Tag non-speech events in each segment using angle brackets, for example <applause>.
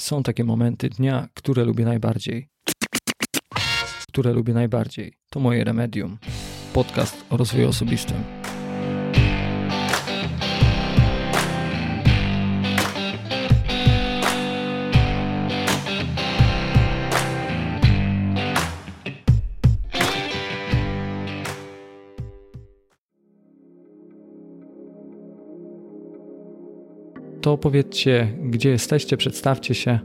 Są takie momenty dnia, które lubię najbardziej. Które lubię najbardziej. To moje remedium. Podcast o rozwoju osobistym. To opowiedzcie, gdzie jesteście, przedstawcie się.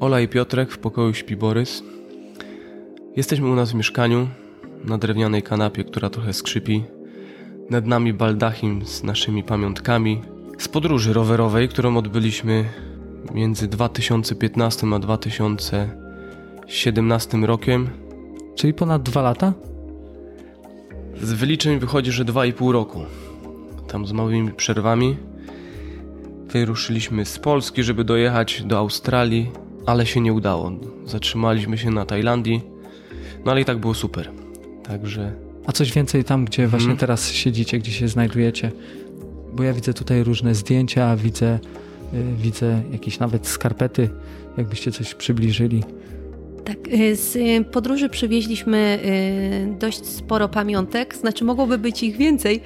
Ola i Piotrek, w pokoju śpi Borys. Jesteśmy u nas w mieszkaniu, na drewnianej kanapie, która trochę skrzypi. Nad nami baldachim z naszymi pamiątkami. Z podróży rowerowej, którą odbyliśmy między 2015 a 2017 rokiem. Czyli ponad dwa lata? Z wyliczeń wychodzi, że 2,5 roku. Tam z małymi przerwami. Wyruszyliśmy z Polski, żeby dojechać do Australii, ale się nie udało. Zatrzymaliśmy się na Tajlandii, no ale i tak było super. Także. A coś więcej tam, gdzie właśnie hmm. teraz siedzicie, gdzie się znajdujecie? Bo ja widzę tutaj różne zdjęcia, widzę, yy, widzę jakieś nawet skarpety, jakbyście coś przybliżyli. Tak, y, z podróży przywieźliśmy y, dość sporo pamiątek, znaczy mogłoby być ich więcej,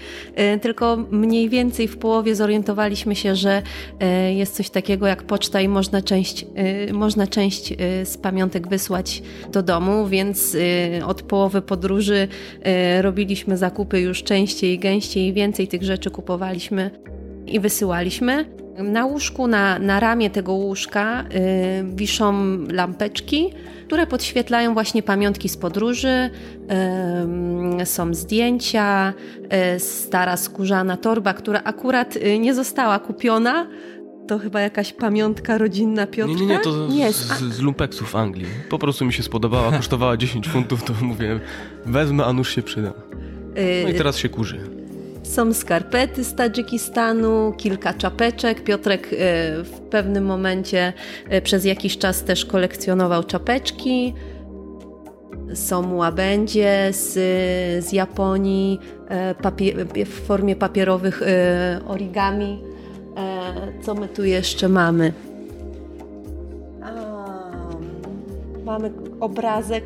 y, tylko mniej więcej w połowie zorientowaliśmy się, że jest coś takiego jak poczta i można część, można część z pamiątek wysłać do domu, więc od połowy podróży robiliśmy zakupy już częściej, gęściej więcej tych rzeczy kupowaliśmy i wysyłaliśmy. Na łóżku, na, na ramię tego łóżka wiszą lampeczki, które podświetlają właśnie pamiątki z podróży. Są zdjęcia, e, stara skórzana torba, która akurat y, nie została kupiona. To chyba jakaś pamiątka rodzinna Piotrka? Nie, nie, nie, to nie, z, z lumpeksu w Anglii. Po prostu mi się spodobała, kosztowała <laughs> 10 funtów, to mówię, wezmę, a nuż się przyda. No i y, teraz się kurzy. Są skarpety z Tadżykistanu, kilka czapeczek. Piotrek e, w pewnym momencie e, przez jakiś czas też kolekcjonował czapeczki. Są łabędzie z, z Japonii e, w formie papierowych origami. Co my tu jeszcze mamy? mamy obrazek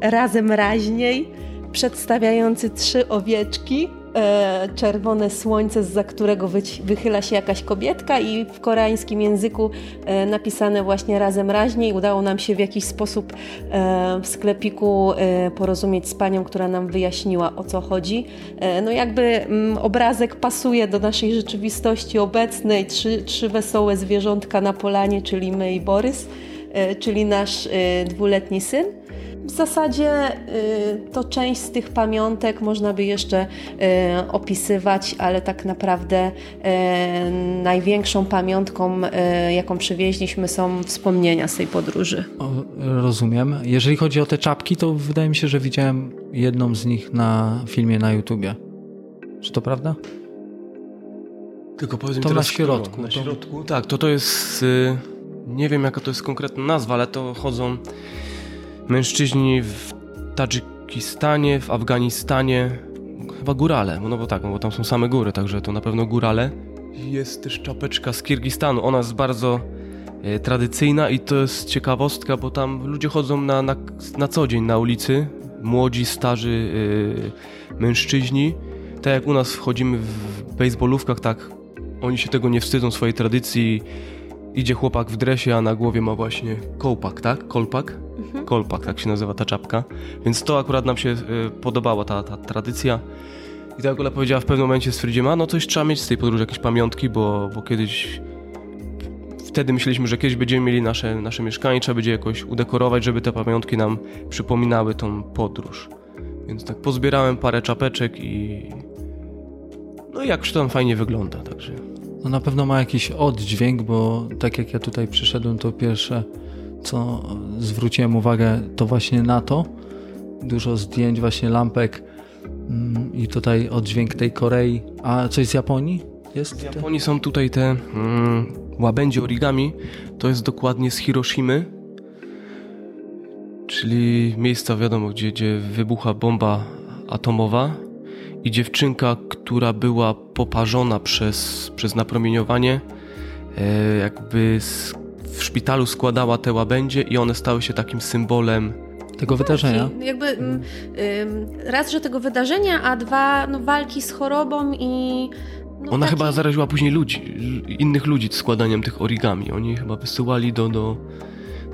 razem raźniej przedstawiający trzy owieczki e, czerwone słońce, za którego wychyla się jakaś kobietka i w koreańskim języku e, napisane właśnie razem raźniej. Udało nam się w jakiś sposób e, w sklepiku e, porozumieć z panią, która nam wyjaśniła o co chodzi. E, no jakby m, mm, obrazek pasuje do naszej rzeczywistości obecnej. Trzy, trzy wesołe zwierzątka na polanie, czyli my i Borys, e, czyli nasz dwuletni syn. W zasadzie y, to część z tych pamiątek można by jeszcze y, opisywać, ale tak naprawdę y, największą pamiątką, jaką przywieźliśmy, są wspomnienia z tej podróży. O, rozumiem. Jeżeli chodzi o te czapki, to wydaje mi się, że widziałem jedną z nich na filmie na YouTubie. Czy to prawda? Tylko powiedz to teraz na środku. Na środku? Tak, to to jest... Nie wiem, jaka to jest konkretna nazwa, ale to chodzą mężczyźni w Tadżykistanie, w Afganistanie, chyba górale, no bo tak, no bo tam są same góry, także to na pewno górale. Jest też czapeczka z Kirgistanu, ona jest bardzo e, tradycyjna i to jest ciekawostka, bo tam ludzie chodzą na, na, na co dzień na ulicy, młodzi, starzy, e, mężczyźni. Tak jak u nas wchodzimy w baseballówkach, tak oni się tego nie wstydzą, swojej tradycji. Idzie chłopak w dresie, a na głowie ma właśnie kołpak, tak? Kolpak? Mhm. Kolpak, tak się nazywa ta czapka. Więc to akurat nam się y, podobała, ta, ta tradycja. I tak Ola powiedziała w pewnym momencie stwierdzimy, a no coś trzeba mieć z tej podróży, jakieś pamiątki, bo, bo kiedyś... Wtedy myśleliśmy, że kiedyś będziemy mieli nasze, nasze mieszkanie, trzeba będzie jakoś udekorować, żeby te pamiątki nam przypominały tą podróż. Więc tak pozbierałem parę czapeczek i... No i jak to tam fajnie wygląda, także... No na pewno ma jakiś oddźwięk, bo tak jak ja tutaj przyszedłem, to pierwsze co zwróciłem uwagę, to właśnie na to. Dużo zdjęć, właśnie lampek mm, i tutaj oddźwięk tej Korei. A coś z Japonii jest? Z Japonii są tutaj te mm, łabędzie origami. To jest dokładnie z Hiroshimy, czyli miejsca, wiadomo, gdzie, gdzie wybucha bomba atomowa i dziewczynka, która była poparzona przez, przez napromieniowanie, e, jakby z szpitalu składała te łabędzie i one stały się takim symbolem tego wydarzenia. Walki. Jakby mm, raz, że tego wydarzenia, a dwa, no, walki z chorobą i. No, Ona taki- chyba zaraziła później ludzi, innych ludzi składaniem tych origami. Oni chyba wysyłali do, do,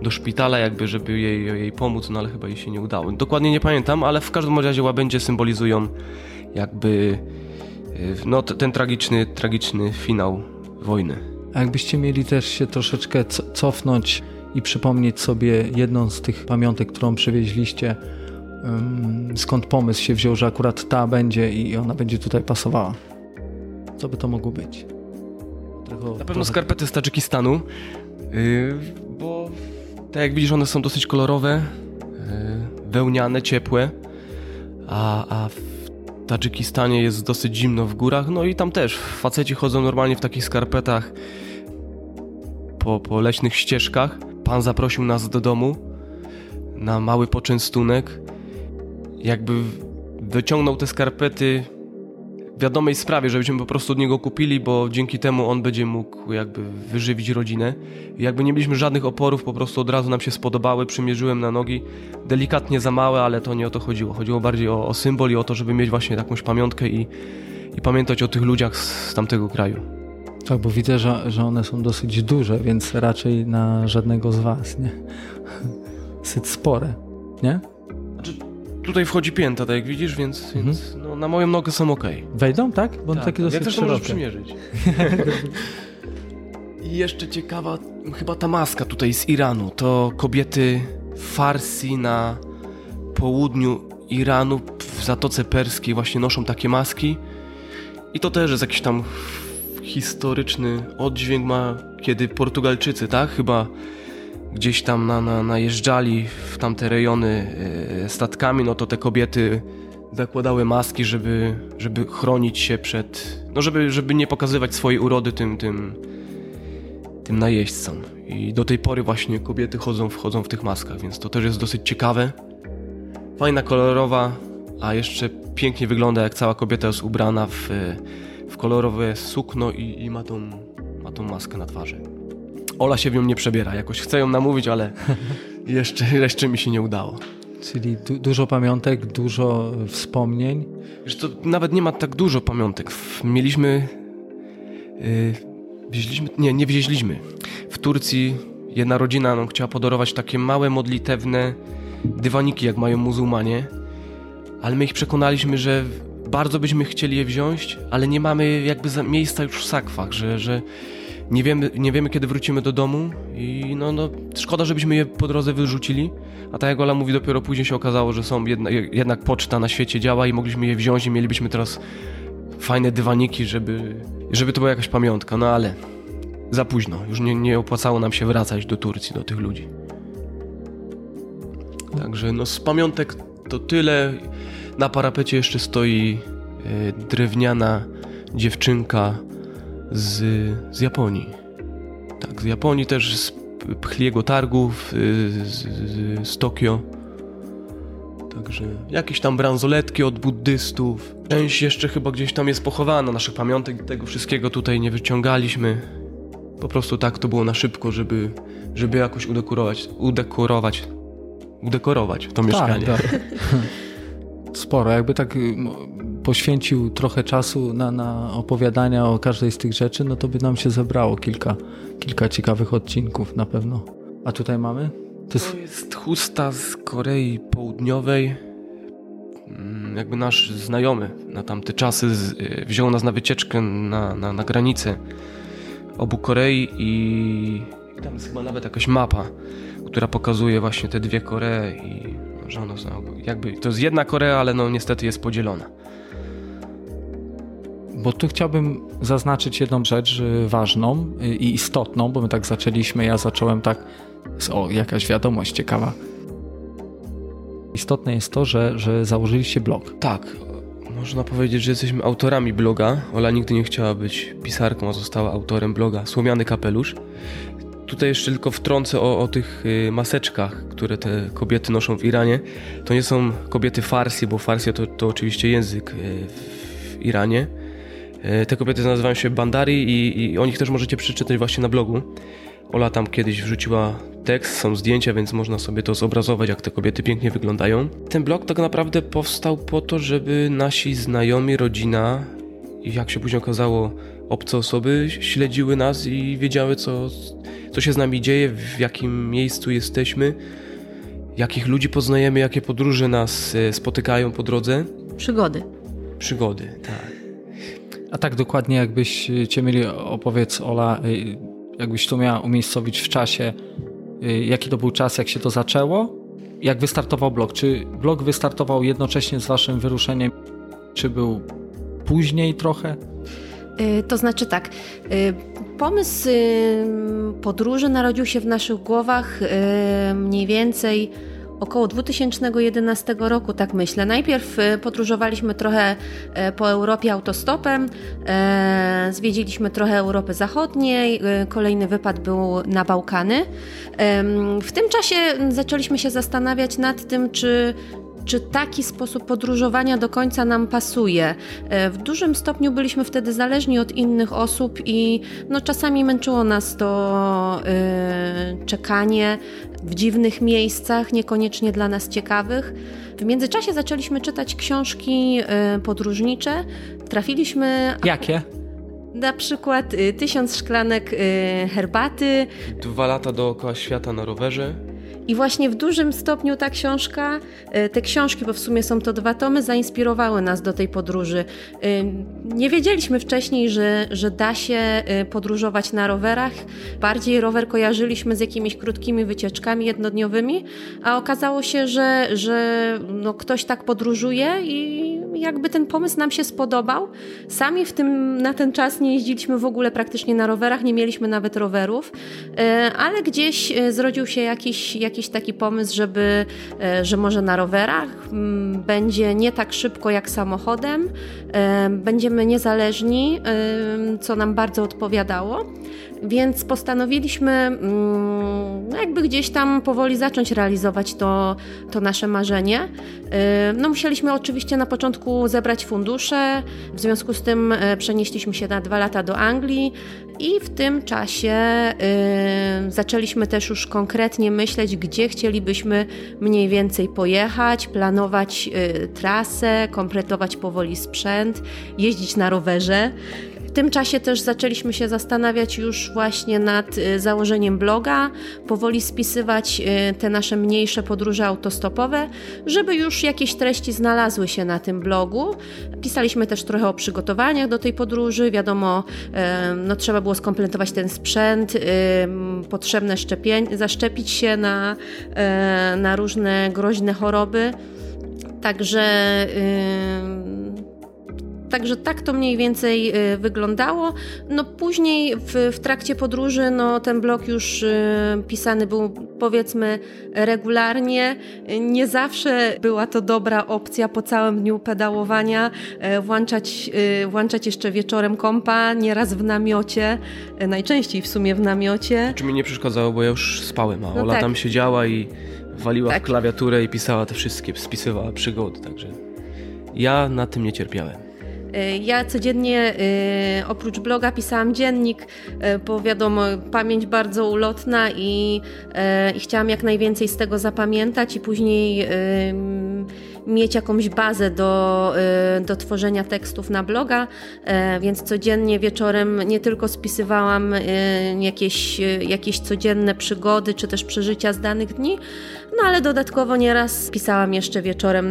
do szpitala jakby, żeby jej, jej pomóc, no ale chyba jej się nie udało. Dokładnie nie pamiętam, ale w każdym razie łabędzie symbolizują jakby y, no, ten tragiczny, tragiczny finał wojny. A jakbyście mieli też się troszeczkę co- cofnąć i przypomnieć sobie jedną z tych pamiątek, którą przywieźliście, skąd pomysł się wziął, że akurat ta będzie i ona będzie tutaj pasowała. Co by to mogło być? Trochę- Na pewno skarpety z Tadżykistanu, yy, bo tak jak widzisz, one są dosyć kolorowe, yy, wełniane, ciepłe, a, a w Tadżykistanie jest dosyć zimno w górach, no i tam też faceci chodzą normalnie w takich skarpetach po, po leśnych ścieżkach. Pan zaprosił nas do domu na mały poczęstunek. Jakby wyciągnął te skarpety w wiadomej sprawie, żebyśmy po prostu od niego kupili, bo dzięki temu on będzie mógł jakby wyżywić rodzinę. Jakby nie mieliśmy żadnych oporów, po prostu od razu nam się spodobały, przymierzyłem na nogi. Delikatnie za małe, ale to nie o to chodziło. Chodziło bardziej o, o symbol i o to, żeby mieć właśnie jakąś pamiątkę i, i pamiętać o tych ludziach z, z tamtego kraju. Tak, bo widzę, że, że one są dosyć duże, więc raczej na żadnego z was, nie? Syt spore, nie? Tutaj wchodzi pięta, tak jak widzisz, więc, więc no, na moją nogę są ok. Wejdą, tak? Bo Tak, takie jak dosyć też to możesz przymierzyć. <laughs> I jeszcze ciekawa, chyba ta maska tutaj z Iranu, to kobiety Farsi na południu Iranu, w Zatoce Perskiej właśnie noszą takie maski. I to też jest jakiś tam historyczny oddźwięk ma, kiedy Portugalczycy, tak? Chyba gdzieś tam na, na, najeżdżali w tamte rejony e, statkami, no to te kobiety zakładały maski, żeby, żeby chronić się przed, no żeby, żeby nie pokazywać swojej urody tym, tym, tym najeźdźcom. I do tej pory właśnie kobiety chodzą, wchodzą w tych maskach, więc to też jest dosyć ciekawe. Fajna, kolorowa, a jeszcze pięknie wygląda, jak cała kobieta jest ubrana w, w kolorowe sukno i, i ma, tą, ma tą maskę na twarzy. Ola się w nią nie przebiera, jakoś chcę ją namówić, ale <laughs> jeszcze, jeszcze mi się nie udało. Czyli du- dużo pamiątek, dużo wspomnień. Wiesz to nawet nie ma tak dużo pamiątek. Mieliśmy... Yy, wieźliśmy... Nie, nie wieźliśmy. W Turcji jedna rodzina nam chciała podarować takie małe, modlitewne dywaniki, jak mają muzułmanie. Ale my ich przekonaliśmy, że bardzo byśmy chcieli je wziąć, ale nie mamy jakby miejsca już w sakwach, że, że nie, wiemy, nie wiemy, kiedy wrócimy do domu i no, no, szkoda, żebyśmy je po drodze wyrzucili. A tak jak Ola mówi, dopiero później się okazało, że są jedna, jednak poczta na świecie działa i mogliśmy je wziąć i mielibyśmy teraz fajne dywaniki, żeby, żeby to była jakaś pamiątka, no ale za późno. Już nie, nie opłacało nam się wracać do Turcji, do tych ludzi. Także no z pamiątek to tyle. Na parapecie jeszcze stoi e, drewniana dziewczynka z, z Japonii. Tak, z Japonii też z Pchliego Targów, y, z, z, z Tokio. Także jakieś tam bransoletki od buddystów. Część jeszcze chyba gdzieś tam jest pochowana, naszych pamiątek tego wszystkiego tutaj nie wyciągaliśmy. Po prostu tak to było na szybko, żeby, żeby jakoś udekorować, udekorować, udekorować to mieszkanie. Tak, tak. <laughs> Sporo. Jakby tak y, poświęcił trochę czasu na, na opowiadania o każdej z tych rzeczy, no to by nam się zebrało kilka, kilka ciekawych odcinków na pewno. A tutaj mamy? To jest, To jest chusta z Korei Południowej. Mm, Jakby nasz znajomy na tamte czasy y, wziął nas na wycieczkę na, na, na granicę obu Korei i, tam jest chyba nawet jakaś mapa, która pokazuje właśnie te dwie Koree i że są jakby, to jest jedna Korea, ale no niestety jest podzielona. bo tu chciałbym zaznaczyć jedną rzecz y, ważną y, i istotną, bo my tak zaczęliśmy, ja zacząłem tak, o, jakaś wiadomość ciekawa. Istotne jest to, że, że założyliście blog. Tak, można powiedzieć, że jesteśmy autorami bloga. Ola nigdy nie chciała być pisarką, a została autorem bloga Słomiany Kapelusz. Tutaj jeszcze tylko wtrącę o, o tych y, maseczkach, które te kobiety noszą w Iranie. To nie są kobiety Farsi, bo Farsja to, to oczywiście język y, w Iranie. Y, Te kobiety nazywają się Bandari i, i o nich też możecie przeczytać właśnie na blogu. Ola tam kiedyś wrzuciła tekst, są zdjęcia, więc można sobie to zobrazować, jak te kobiety pięknie wyglądają. Ten blog tak naprawdę powstał po to, żeby nasi znajomi, rodzina jak się później okazało, obce osoby śledziły nas i wiedziały, co, co się z nami dzieje, w jakim miejscu jesteśmy, jakich ludzi poznajemy, jakie podróże nas e, spotykają po drodze. Przygody. Przygody, tak. A tak dokładnie jakbyś cię mieli opowiedz Ola, y, jakbyś to miała umiejscowić w czasie, jaki to był czas, jak się to zaczęło, jak wystartował blog? Czy blog wystartował jednocześnie z waszym wyruszeniem, czy był później trochę? Y, to znaczy tak, pomysł podróży narodził się w naszych głowach mniej więcej około 2011 roku, tak myślę. Najpierw y, podróżowaliśmy trochę po Europie autostopem, zwiedziliśmy trochę Europy Zachodniej, y, kolejny wypad był na Bałkany. W tym czasie zaczęliśmy się zastanawiać nad tym, czy czy taki sposób podróżowania do końca nam pasuje. E, w dużym stopniu byliśmy wtedy zależni od innych osób i no, czasami męczyło nas to yy, czekanie w dziwnych miejscach, niekoniecznie dla nas ciekawych. W międzyczasie zaczęliśmy czytać książki yy, podróżnicze. Trafiliśmy. Jakie? Na przykład y, Tysiąc szklanek y, herbaty. Dwa lata dookoła świata na rowerze. I właśnie w dużym stopniu ta książka, e, te książki, bo w sumie są to dwa tomy, zainspirowały nas do tej podróży. E, nie wiedzieliśmy wcześniej, że, że da się e, podróżować na rowerach. Bardziej rower kojarzyliśmy z jakimiś krótkimi wycieczkami jednodniowymi, a okazało się, że, że no ktoś tak podróżuje i jakby ten pomysł nam się spodobał. Sami w tym, na ten czas nie jeździliśmy w ogóle praktycznie na rowerach, nie mieliśmy nawet rowerów, ale gdzieś zrodził się jakiś, jakiś jakiś taki pomysł, żeby, e, że może na rowerach mm, będzie nie tak szybko jak samochodem, e, będziemy niezależni, e, co nam bardzo odpowiadało. Więc postanowiliśmy mm, no jakby gdzieś tam powoli zacząć realizować to, to nasze marzenie. No musieliśmy oczywiście na początku zebrać fundusze, w związku z tym przenieśliśmy się na dwa lata do Anglii i w tym czasie zaczęliśmy też już konkretnie myśleć, gdzie chcielibyśmy mniej więcej pojechać, planować y, trasę, kompletować powoli sprzęt, jeździć na rowerze tym czasie też zaczęliśmy się zastanawiać już właśnie nad y, założeniem bloga, powoli spisywać y, te nasze mniejsze podróże autostopowe, żeby już jakieś treści znalazły się na tym blogu. Pisaliśmy też trochę o przygotowaniach do tej podróży. Wiadomo, no, trzeba było skompletować ten sprzęt, potrzebne szczepień- zaszczepić się na, na różne groźne choroby. Także Także tak to mniej więcej y, wyglądało. No później w, w trakcie podróży no, ten blog już y, pisany był powiedzmy regularnie. Nie zawsze była to dobra opcja po całym dniu pedałowania y, włączać, włączać jeszcze wieczorem kompa, nieraz w namiocie, najczęściej w sumie w namiocie. Czy mi nie przeszkadzało, bo ja już spałem, a no Ola tak. tam siedziała i waliła tak. w klawiaturę i pisała te wszystkie, spisywała przygody, także ja na tym nie cierpiałem. Y, ja codziennie y, oprócz bloga pisałam dziennik, y, bo wiadomo, pamięć bardzo ulotna i, i chciałam jak najwięcej z tego zapamiętać i później mieć jakąś bazę do, do tworzenia tekstów na bloga, więc codziennie wieczorem nie tylko spisywałam jakieś, jakieś codzienne przygody czy też przeżycia z danych dni, no ale dodatkowo nieraz pisałam jeszcze wieczorem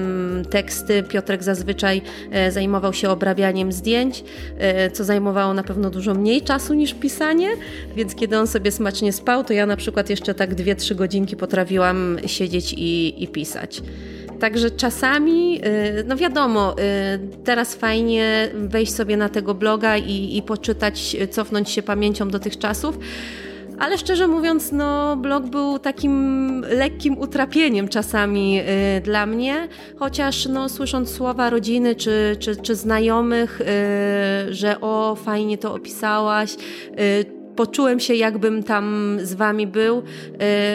teksty. Piotrek zazwyczaj e, zajmował się obrabianiem zdjęć, e, co zajmowało na pewno dużo mniej czasu niż pisanie, więc kiedy on sobie smacznie spał, to ja na przykład jeszcze tak 2-3 godzinki potrafiłam siedzieć i, i pisać. Także czasami, e, no wiadomo, teraz fajnie wejść sobie na tego bloga i, i poczytać, cofnąć się pamięcią do tych czasów. Ale szczerze mówiąc, no, blog był takim lekkim utrapieniem czasami y, dla mnie, chociaż no, słysząc słowa rodziny czy, czy, czy znajomych, y, że o, fajnie to opisałaś, y, poczułem się, jakbym tam z wami był,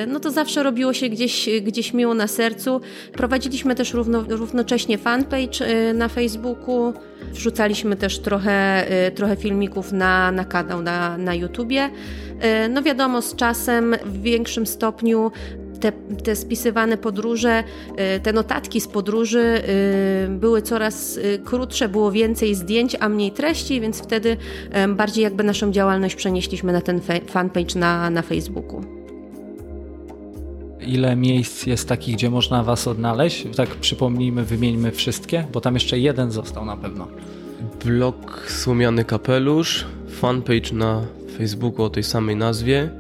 no to zawsze robiło się gdzieś, gdzieś miło na sercu. Prowadziliśmy też równo, równocześnie fanpage na Facebooku, wrzucaliśmy też trochę, trochę filmików na, na kanał na, na YouTubie. No wiadomo, z czasem w większym stopniu te, te spisywane podróże, y, te notatki z podróży y, były coraz y, krótsze, było więcej zdjęć, a mniej treści, więc wtedy bardziej jakby naszą działalność przenieśliśmy na ten fanpage na, na Facebooku. Ile miejsc jest takich, gdzie można Was odnaleźć? Tak przypomnijmy, wymieńmy wszystkie, bo tam jeszcze jeden został na pewno. Blog Słomiany Kapelusz, fanpage na Facebooku o tej samej nazwie,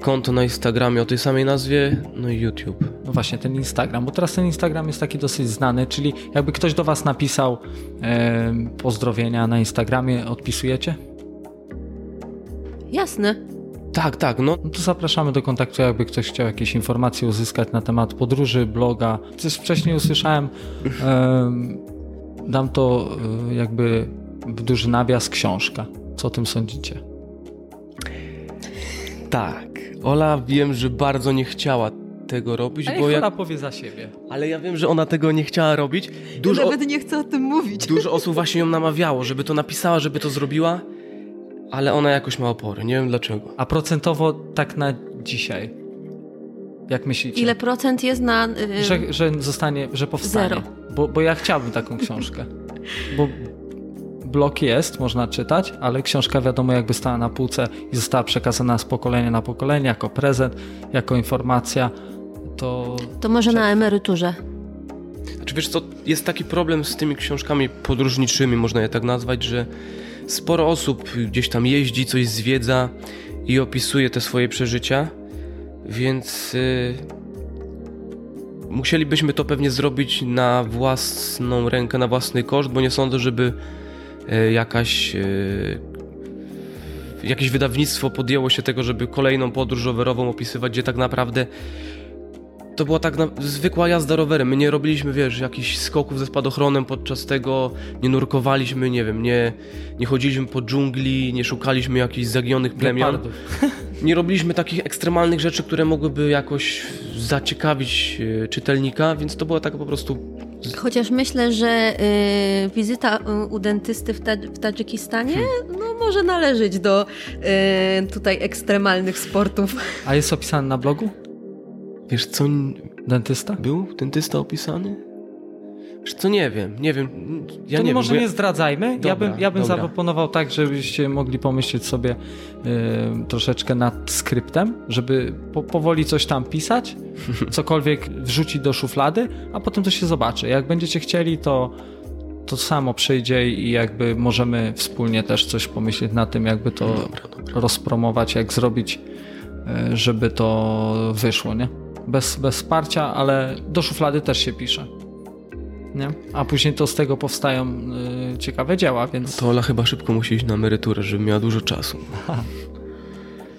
konto na Instagramie o tej samej nazwie, no i YouTube. No właśnie, ten Instagram, bo teraz ten Instagram jest taki dosyć znany, czyli jakby ktoś do Was napisał e, pozdrowienia na Instagramie, odpisujecie? Jasne. Tak, tak, no. no. to zapraszamy do kontaktu, jakby ktoś chciał jakieś informacje uzyskać na temat podróży, bloga. Coś wcześniej usłyszałem, e, dam to e, jakby w duży nawias książka. Co o tym sądzicie? Tak. Ola wiem, że bardzo nie chciała tego robić, Ale bo jak... powie za siebie. Ale ja wiem, że ona tego nie chciała robić. Dużo... Ja nawet nie chcę o tym mówić. Dużo osób właśnie ją namawiało, żeby to napisała, żeby to zrobiła, ale ona jakoś ma opory. Nie wiem dlaczego. A procentowo tak na dzisiaj? Jak myślicie? Ile procent jest na... Yy... Że, że zostanie, że powstanie? Zero. Bo, bo ja chciałbym taką książkę. <laughs> Bo blok jest, można czytać, ale książka wiadomo jakby stała na półce i została przekazana z pokolenia na pokolenie jako prezent, jako informacja, to... To może na emeryturze. Znaczy wiesz co, jest taki problem z tymi książkami podróżniczymi, można je tak nazwać, że sporo osób gdzieś tam jeździ, coś zwiedza i opisuje te swoje przeżycia, więc... Yy musielibyśmy to pewnie zrobić na własną rękę, na własny koszt, bo nie sądzę, żeby jakaś e, jakieś wydawnictwo podjęło się tego, żeby kolejną podróż rowerową opisywać, gdzie tak naprawdę to była tak na, zwykła jazda rowerem. My nie robiliśmy, wiesz, jakichś skoków ze spadochronem podczas tego, nie nurkowaliśmy, nie wiem, nie, nie chodziliśmy po dżungli, nie szukaliśmy jakichś zaginionych plemion. <laughs> Nie robiliśmy takich ekstremalnych rzeczy, które mogłyby jakoś zaciekawić e, czytelnika, więc to była tak po prostu Chociaż myślę, że y, wizyta y, u dentysty w, w Tadżykistanie hmm. no, może należeć do y, tutaj ekstremalnych sportów. A jest opisany na blogu? Wiesz co? Dentysta? Był dentysta opisany? Co, nie wiem, nie wiem. Ja to nie może wiem, nie zdradzajmy. Dobra, ja bym, ja bym zaproponował tak, żebyście mogli pomyśleć sobie y, troszeczkę nad skryptem, żeby po, powoli coś tam pisać, <laughs> cokolwiek wrzucić do szuflady, a potem to się zobaczy. Jak będziecie chcieli, to to samo przyjdzie i jakby możemy wspólnie też coś pomyśleć na tym, jakby to dobra. rozpromować, jak zrobić, y, żeby to wyszło, nie? Bez, bez wsparcia, ale do szuflady też się pisze nie? A później to z tego powstają y, ciekawe dzieła, więc... To Ola chyba szybko musi iść na emeryturę, żeby miała dużo czasu.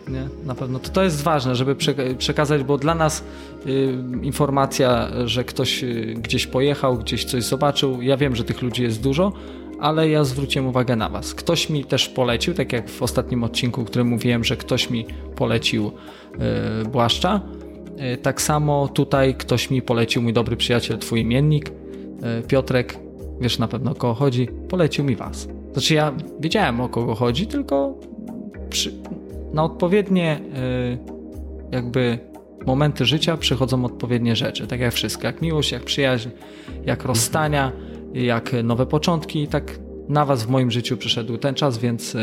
nie, na pewno. To, to jest ważne, żeby przekazać, bo dla nas y, informacja, że ktoś y, gdzieś pojechał, gdzieś coś zobaczył, ja wiem, że tych ludzi jest dużo, ale ja zwróciłem uwagę na Was. Ktoś mi też polecił, tak jak w ostatnim odcinku, w którym mówiłem, że ktoś mi polecił y, Błaszcza. Y, tak samo tutaj ktoś mi polecił, mój dobry przyjaciel, Twój imiennik. E, Piotrek, wiesz na pewno o kogo chodzi, polecił mi was. Znaczy ja wiedziałem o kogo chodzi, tylko przy, na odpowiednie e, jakby momenty życia przychodzą odpowiednie rzeczy, tak jak wszystko, jak miłość, jak przyjaźń, jak rozstania, jak nowe początki, tak na was w moim życiu przyszedł ten czas, więc e,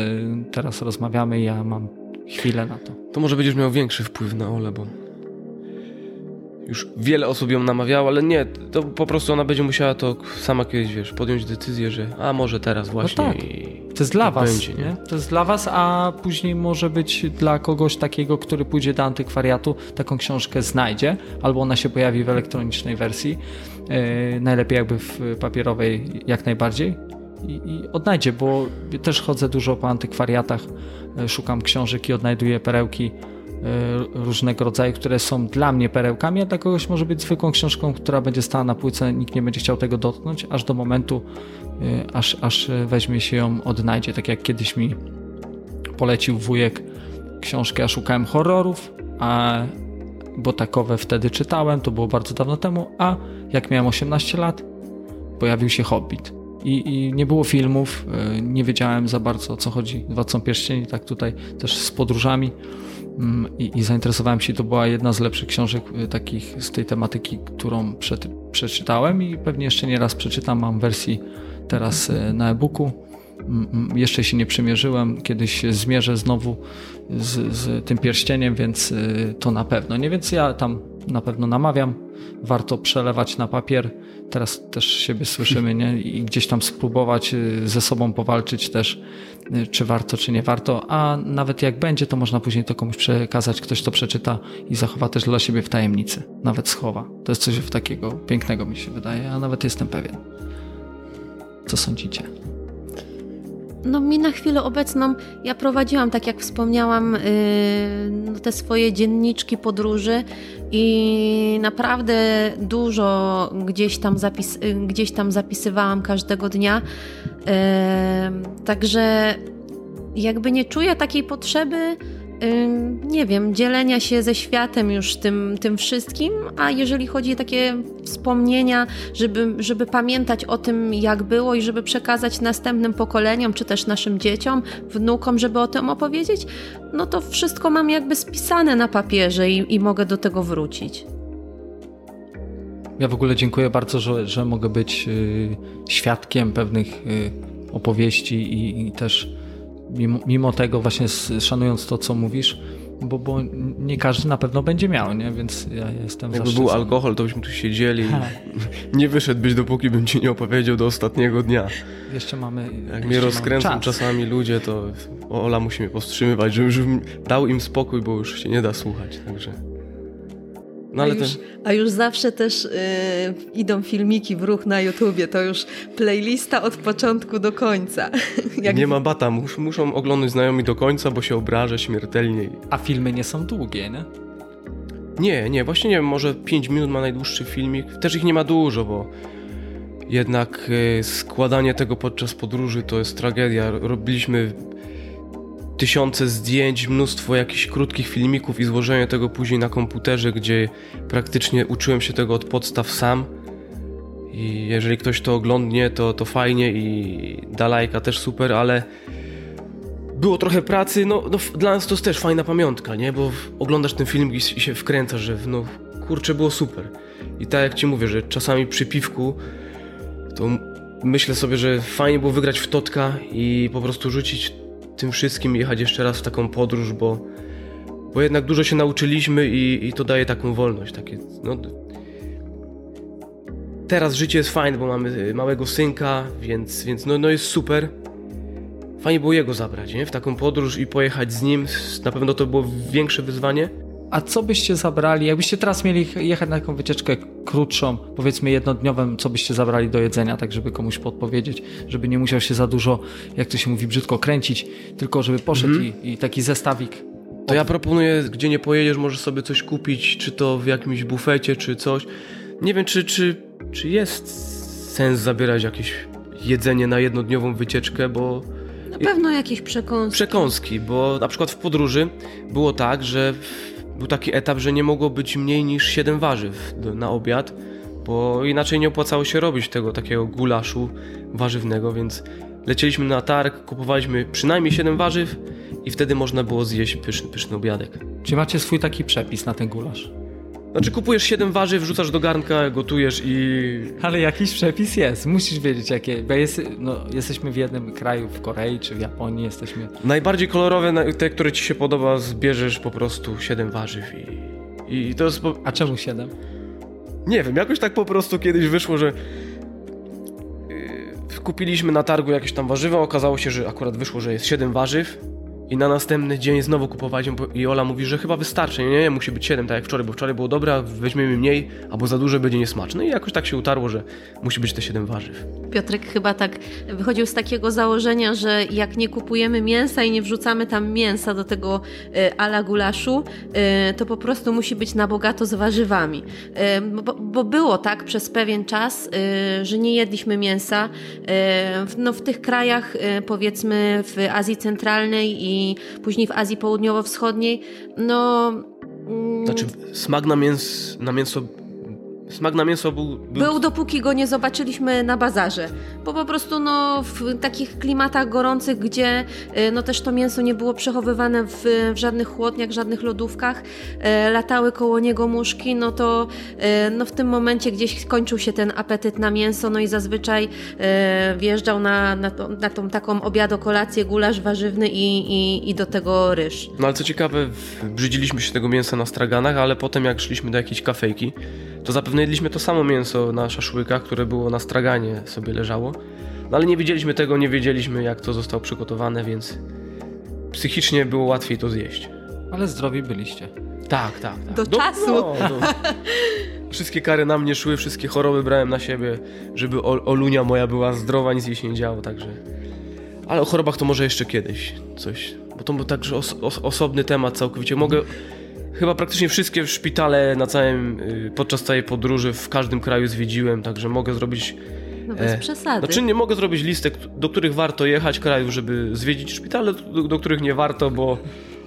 teraz rozmawiamy i ja mam chwilę na to. To może będziesz miał większy wpływ na Ole, bo już wiele osób ją namawiało, ale nie, to po prostu ona będzie musiała to sama kiedyś, wiesz, podjąć decyzję, że a może teraz właśnie. No tak. To jest dla was, będzie, nie? To jest dla was, a później może być dla kogoś takiego, który pójdzie do antykwariatu, taką książkę znajdzie, albo ona się pojawi w elektronicznej wersji, yy, najlepiej jakby w papierowej jak najbardziej. I, i odnajdzie, bo też chodzę dużo po antykwariatach, yy, szukam książek i odnajduję perełki E, różnego rodzaju, które są dla mnie perełkami, a dla kogoś może być zwykłą książką, która będzie stała na półce, nikt nie będzie chciał tego dotknąć, aż do momentu, e, aż, aż weźmie się ją, odnajdzie. Tak jak kiedyś mi polecił wujek książkę, ja szukałem horrorów, a, bo takowe wtedy czytałem, to było bardzo dawno temu, a jak miałem 18 lat, pojawił się Hobbit. I, I, nie było filmów, e, nie wiedziałem za bardzo o co chodzi. Władcą Pierścieni, tak tutaj też z podróżami i, i zainteresowałem się. To była jedna z lepszych książek e, takich z tej tematyki, którą przed, przeczytałem i pewnie jeszcze nie raz przeczytam. Mam wersji teraz e, na e-booku. Mm, mm, jeszcze się nie przymierzyłem, kiedyś zmierzę znowu z, z tym pierścieniem, więc to na pewno. Nie, więc ja tam na pewno namawiam. Warto przelewać na papier teraz też siebie słyszymy, nie? I gdzieś tam spróbować y, ze sobą powalczyć też, y, czy warto, czy nie warto, a nawet jak będzie, to można później to komuś przekazać, ktoś to przeczyta i zachowa też dla siebie w tajemnicy, nawet schowa. To jest coś takiego pięknego mi się wydaje, a nawet jestem pewien. Co sądzicie? No mi na chwilę obecną, ja prowadziłam, tak jak wspomniałam, yy, te swoje dzienniczki podróży i naprawdę dużo gdzieś tam, zapis, gdzieś tam zapisywałam każdego dnia. Yy, także jakby nie czuję takiej potrzeby nie wiem, dzielenia się ze światem już tym, tym wszystkim, a jeżeli chodzi o takie wspomnienia, żeby, żeby pamiętać o tym, jak było i żeby przekazać następnym pokoleniom, czy też naszym dzieciom, wnukom, żeby o tym opowiedzieć, no to wszystko mam jakby spisane na papierze i, i mogę do tego wrócić. Ja w ogóle dziękuję bardzo, że, że mogę być y, świadkiem pewnych y, opowieści i, i też mimo, mimo tego właśnie szanując to, co mówisz, bo, bo nie każdy na pewno będzie miał, nie? Więc ja jestem Jakby był alkohol, to byśmy tu siedzieli. <laughs> nie wyszedłbyś, dopóki bym ci nie opowiedział do ostatniego dnia. Jeszcze mamy. Jak mnie rozkręcą czasami ludzie, to Ola musi mnie powstrzymywać, żebym dał im spokój, bo już się nie da słuchać. Także. No, a, już, ten... a, już, zawsze też y, idą filmiki w ruch na YouTubie, to już playlista od początku do końca. <laughs> Jak... Nie ma bata, mus, muszą oglądać znajomi do końca, bo się obrażę śmiertelnie. A filmy nie są długie, nie? Nie, nie, właśnie nie wiem, może 5 minut ma najdłuższy filmik. Też ich nie ma dużo, bo jednak y, składanie tego podczas podróży to jest tragedia. Robiliśmy tysiące zdjęć, mnóstwo jakichś krótkich filmików i złożenie tego później na komputerze, gdzie praktycznie uczyłem się tego od podstaw sam. I jeżeli ktoś to oglądnie, to, to fajnie i da lajka też super, ale było trochę pracy, no, no, dla nas to jest też fajna pamiątka, nie? Bo oglądasz ten film i, się wkręcasz, że no kurczę, było super. I tak jak ci mówię, że czasami przy piwku to myślę sobie, że fajnie było wygrać w totka i po prostu rzucić tym wszystkim jechać jeszcze raz w taką podróż, bo, bo jednak dużo się nauczyliśmy i, i to daje taką wolność. Takie, no, teraz życie jest fajne, bo mamy małego synka, więc, więc no, no jest super. Fajnie było jego zabrać nie? w taką podróż i pojechać z nim. Na pewno to było większe wyzwanie. A co byście zabrali, jakbyście teraz mieli jechać na taką wycieczkę krótszą, powiedzmy jednodniową, co byście zabrali do jedzenia, tak żeby komuś podpowiedzieć, żeby nie musiał się za dużo, jak to się mówi, brzydko kręcić, tylko żeby poszedł -hmm. i, i, taki zestawik. To ja proponuję, gdzie nie pojedziesz, możesz sobie coś kupić, czy to w jakimś bufecie, czy coś. Nie wiem, czy, czy, czy jest sens zabierać jakieś jedzenie na jednodniową wycieczkę, bo... Na pewno jakieś przekąski. Przekąski, bo na przykład w podróży było tak, że był taki etap, że nie mogło być mniej niż 7 warzyw do, na obiad, bo inaczej nie opłacało się robić tego takiego gulaszu warzywnego, więc lecieliśmy na targ, kupowaliśmy przynajmniej 7 warzyw i wtedy można było zjeść pyszny, pyszny obiadek. Czy macie swój taki przepis na ten gulasz? Znaczy kupujesz 7 warzyw, wrzucasz do garnka, gotujesz i... Ale jakiś przepis jest, musisz wiedzieć jakie, bo jest, no, jesteśmy w jednym kraju, w Korei czy w Japonii jesteśmy... Najbardziej kolorowe, te, które ci się podoba, zbierzesz po prostu 7 warzyw i... i to jest... Po... A czemu 7? Nie wiem, jakoś tak po prostu kiedyś wyszło, że yy, kupiliśmy na targu jakieś tam warzywa, okazało się, że akurat wyszło, że jest 7 warzyw i na następny dzień znowu kupowaliśmy i Ola mówi, że chyba wystarczy, nie, nie, musi być 7, tak jak wczoraj, bo wczoraj było dobre, a weźmiemy mniej, albo za duże będzie niesmaczne. I jakoś tak się utarło, że musi być te 7 warzyw. Piotrek chyba tak wychodził z takiego założenia, że jak nie kupujemy mięsa i nie wrzucamy tam mięsa do tego y, ala gulaszu, y, to po prostu musi być na bogato z warzywami. Y, bo, bo, było tak przez pewien czas, że nie jedliśmy mięsa. No w tych krajach, powiedzmy w Azji Centralnej i później w Azji Południowo-Wschodniej, no... Mm, znaczy smak na, mięs, na mięso Smak na mięso był, był... Był dopóki go nie zobaczyliśmy na bazarze. Bo po prostu no, w takich klimatach gorących, gdzie y, no, też to mięso nie było przechowywane w, w żadnych chłodniach, żadnych lodówkach, e, latały koło niego muszki, no to e, no, w tym momencie gdzieś kończył się ten apetyt na mięso, no i zazwyczaj e, wjeżdżał na, na, to, na tą taką obiado, kolację, gulasz warzywny i, i, i do tego ryż. No ale co ciekawe, brzydziliśmy się tego mięsa na straganach, ale potem jak szliśmy do jakiejś kafejki, to zapewne jedliśmy to samo mięso na szaszłykach, które było na straganie sobie leżało. No ale nie wiedzieliśmy tego, nie wiedzieliśmy jak to zostało przygotowane, więc psychicznie było łatwiej to zjeść. Ale zdrowi byliście. Tak, tak, tak. Do, do czasu. No, do... <laughs> Wszystkie kary na mnie szły, wszystkie choroby brałem na siebie, żeby Olunia moja była zdrowa, nic jej się nie działo, także... Ale o chorobach to może jeszcze kiedyś coś, bo to był także os os osobny temat całkowicie. Mogę Chyba praktycznie wszystkie szpitale na całym, y, podczas całej podróży w każdym kraju zwiedziłem, także mogę zrobić... No bez e, przesady. Znaczy nie mogę zrobić listek, do których warto jechać krajów, żeby zwiedzić szpitale, do, do których nie warto, bo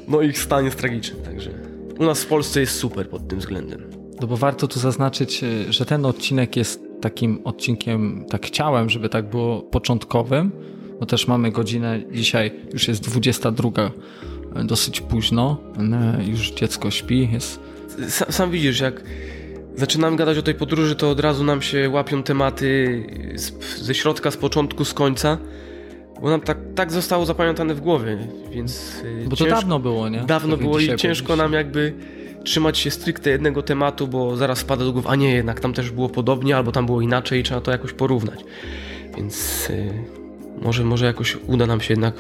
no ich stan jest tragiczny, także u nas w Polsce jest super pod tym względem. No bo warto tu zaznaczyć, y, że ten odcinek jest takim odcinkiem, tak chciałem, żeby tak było początkowym, bo też mamy godzinę, dzisiaj już jest 22 dosyć późno, już dziecko śpi. Jest... Sam, sam widzisz, jak zaczynamy gadać o tej podróży, to od razu nam się łapią tematy z, ze środka, z początku, z końca. Bo nam tak, tak zostało zapamiętane w głowie, więc. Y, bo to dawno było, nie? Dawno było i ciężko nam jakby trzymać się stricte jednego tematu, bo zaraz spada do głowy, a nie, jednak tam też było podobnie, albo tam było inaczej i trzeba to jakoś porównać. Więc yy, może, może jakoś uda nam się jednak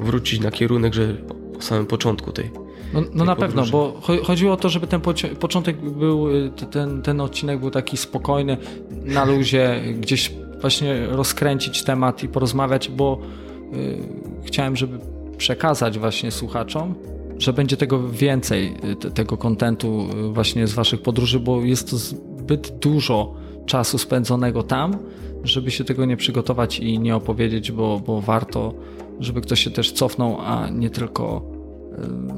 wrócić na kierunek, że samym początku tej. No, no tej na pewno, bo chodziło o to, żeby ten początek był, y, ten, ten odcinek był taki spokojny, na luzie, gdzieś właśnie rozkręcić temat i porozmawiać, bo y, chciałem, żeby przekazać właśnie słuchaczom, że będzie tego więcej, y, tego kontentu właśnie z waszych podróży, bo jest to zbyt dużo czasu spędzonego tam, żeby się tego nie przygotować i nie opowiedzieć, bo, bo warto, żeby ktoś się też cofnął, a nie tylko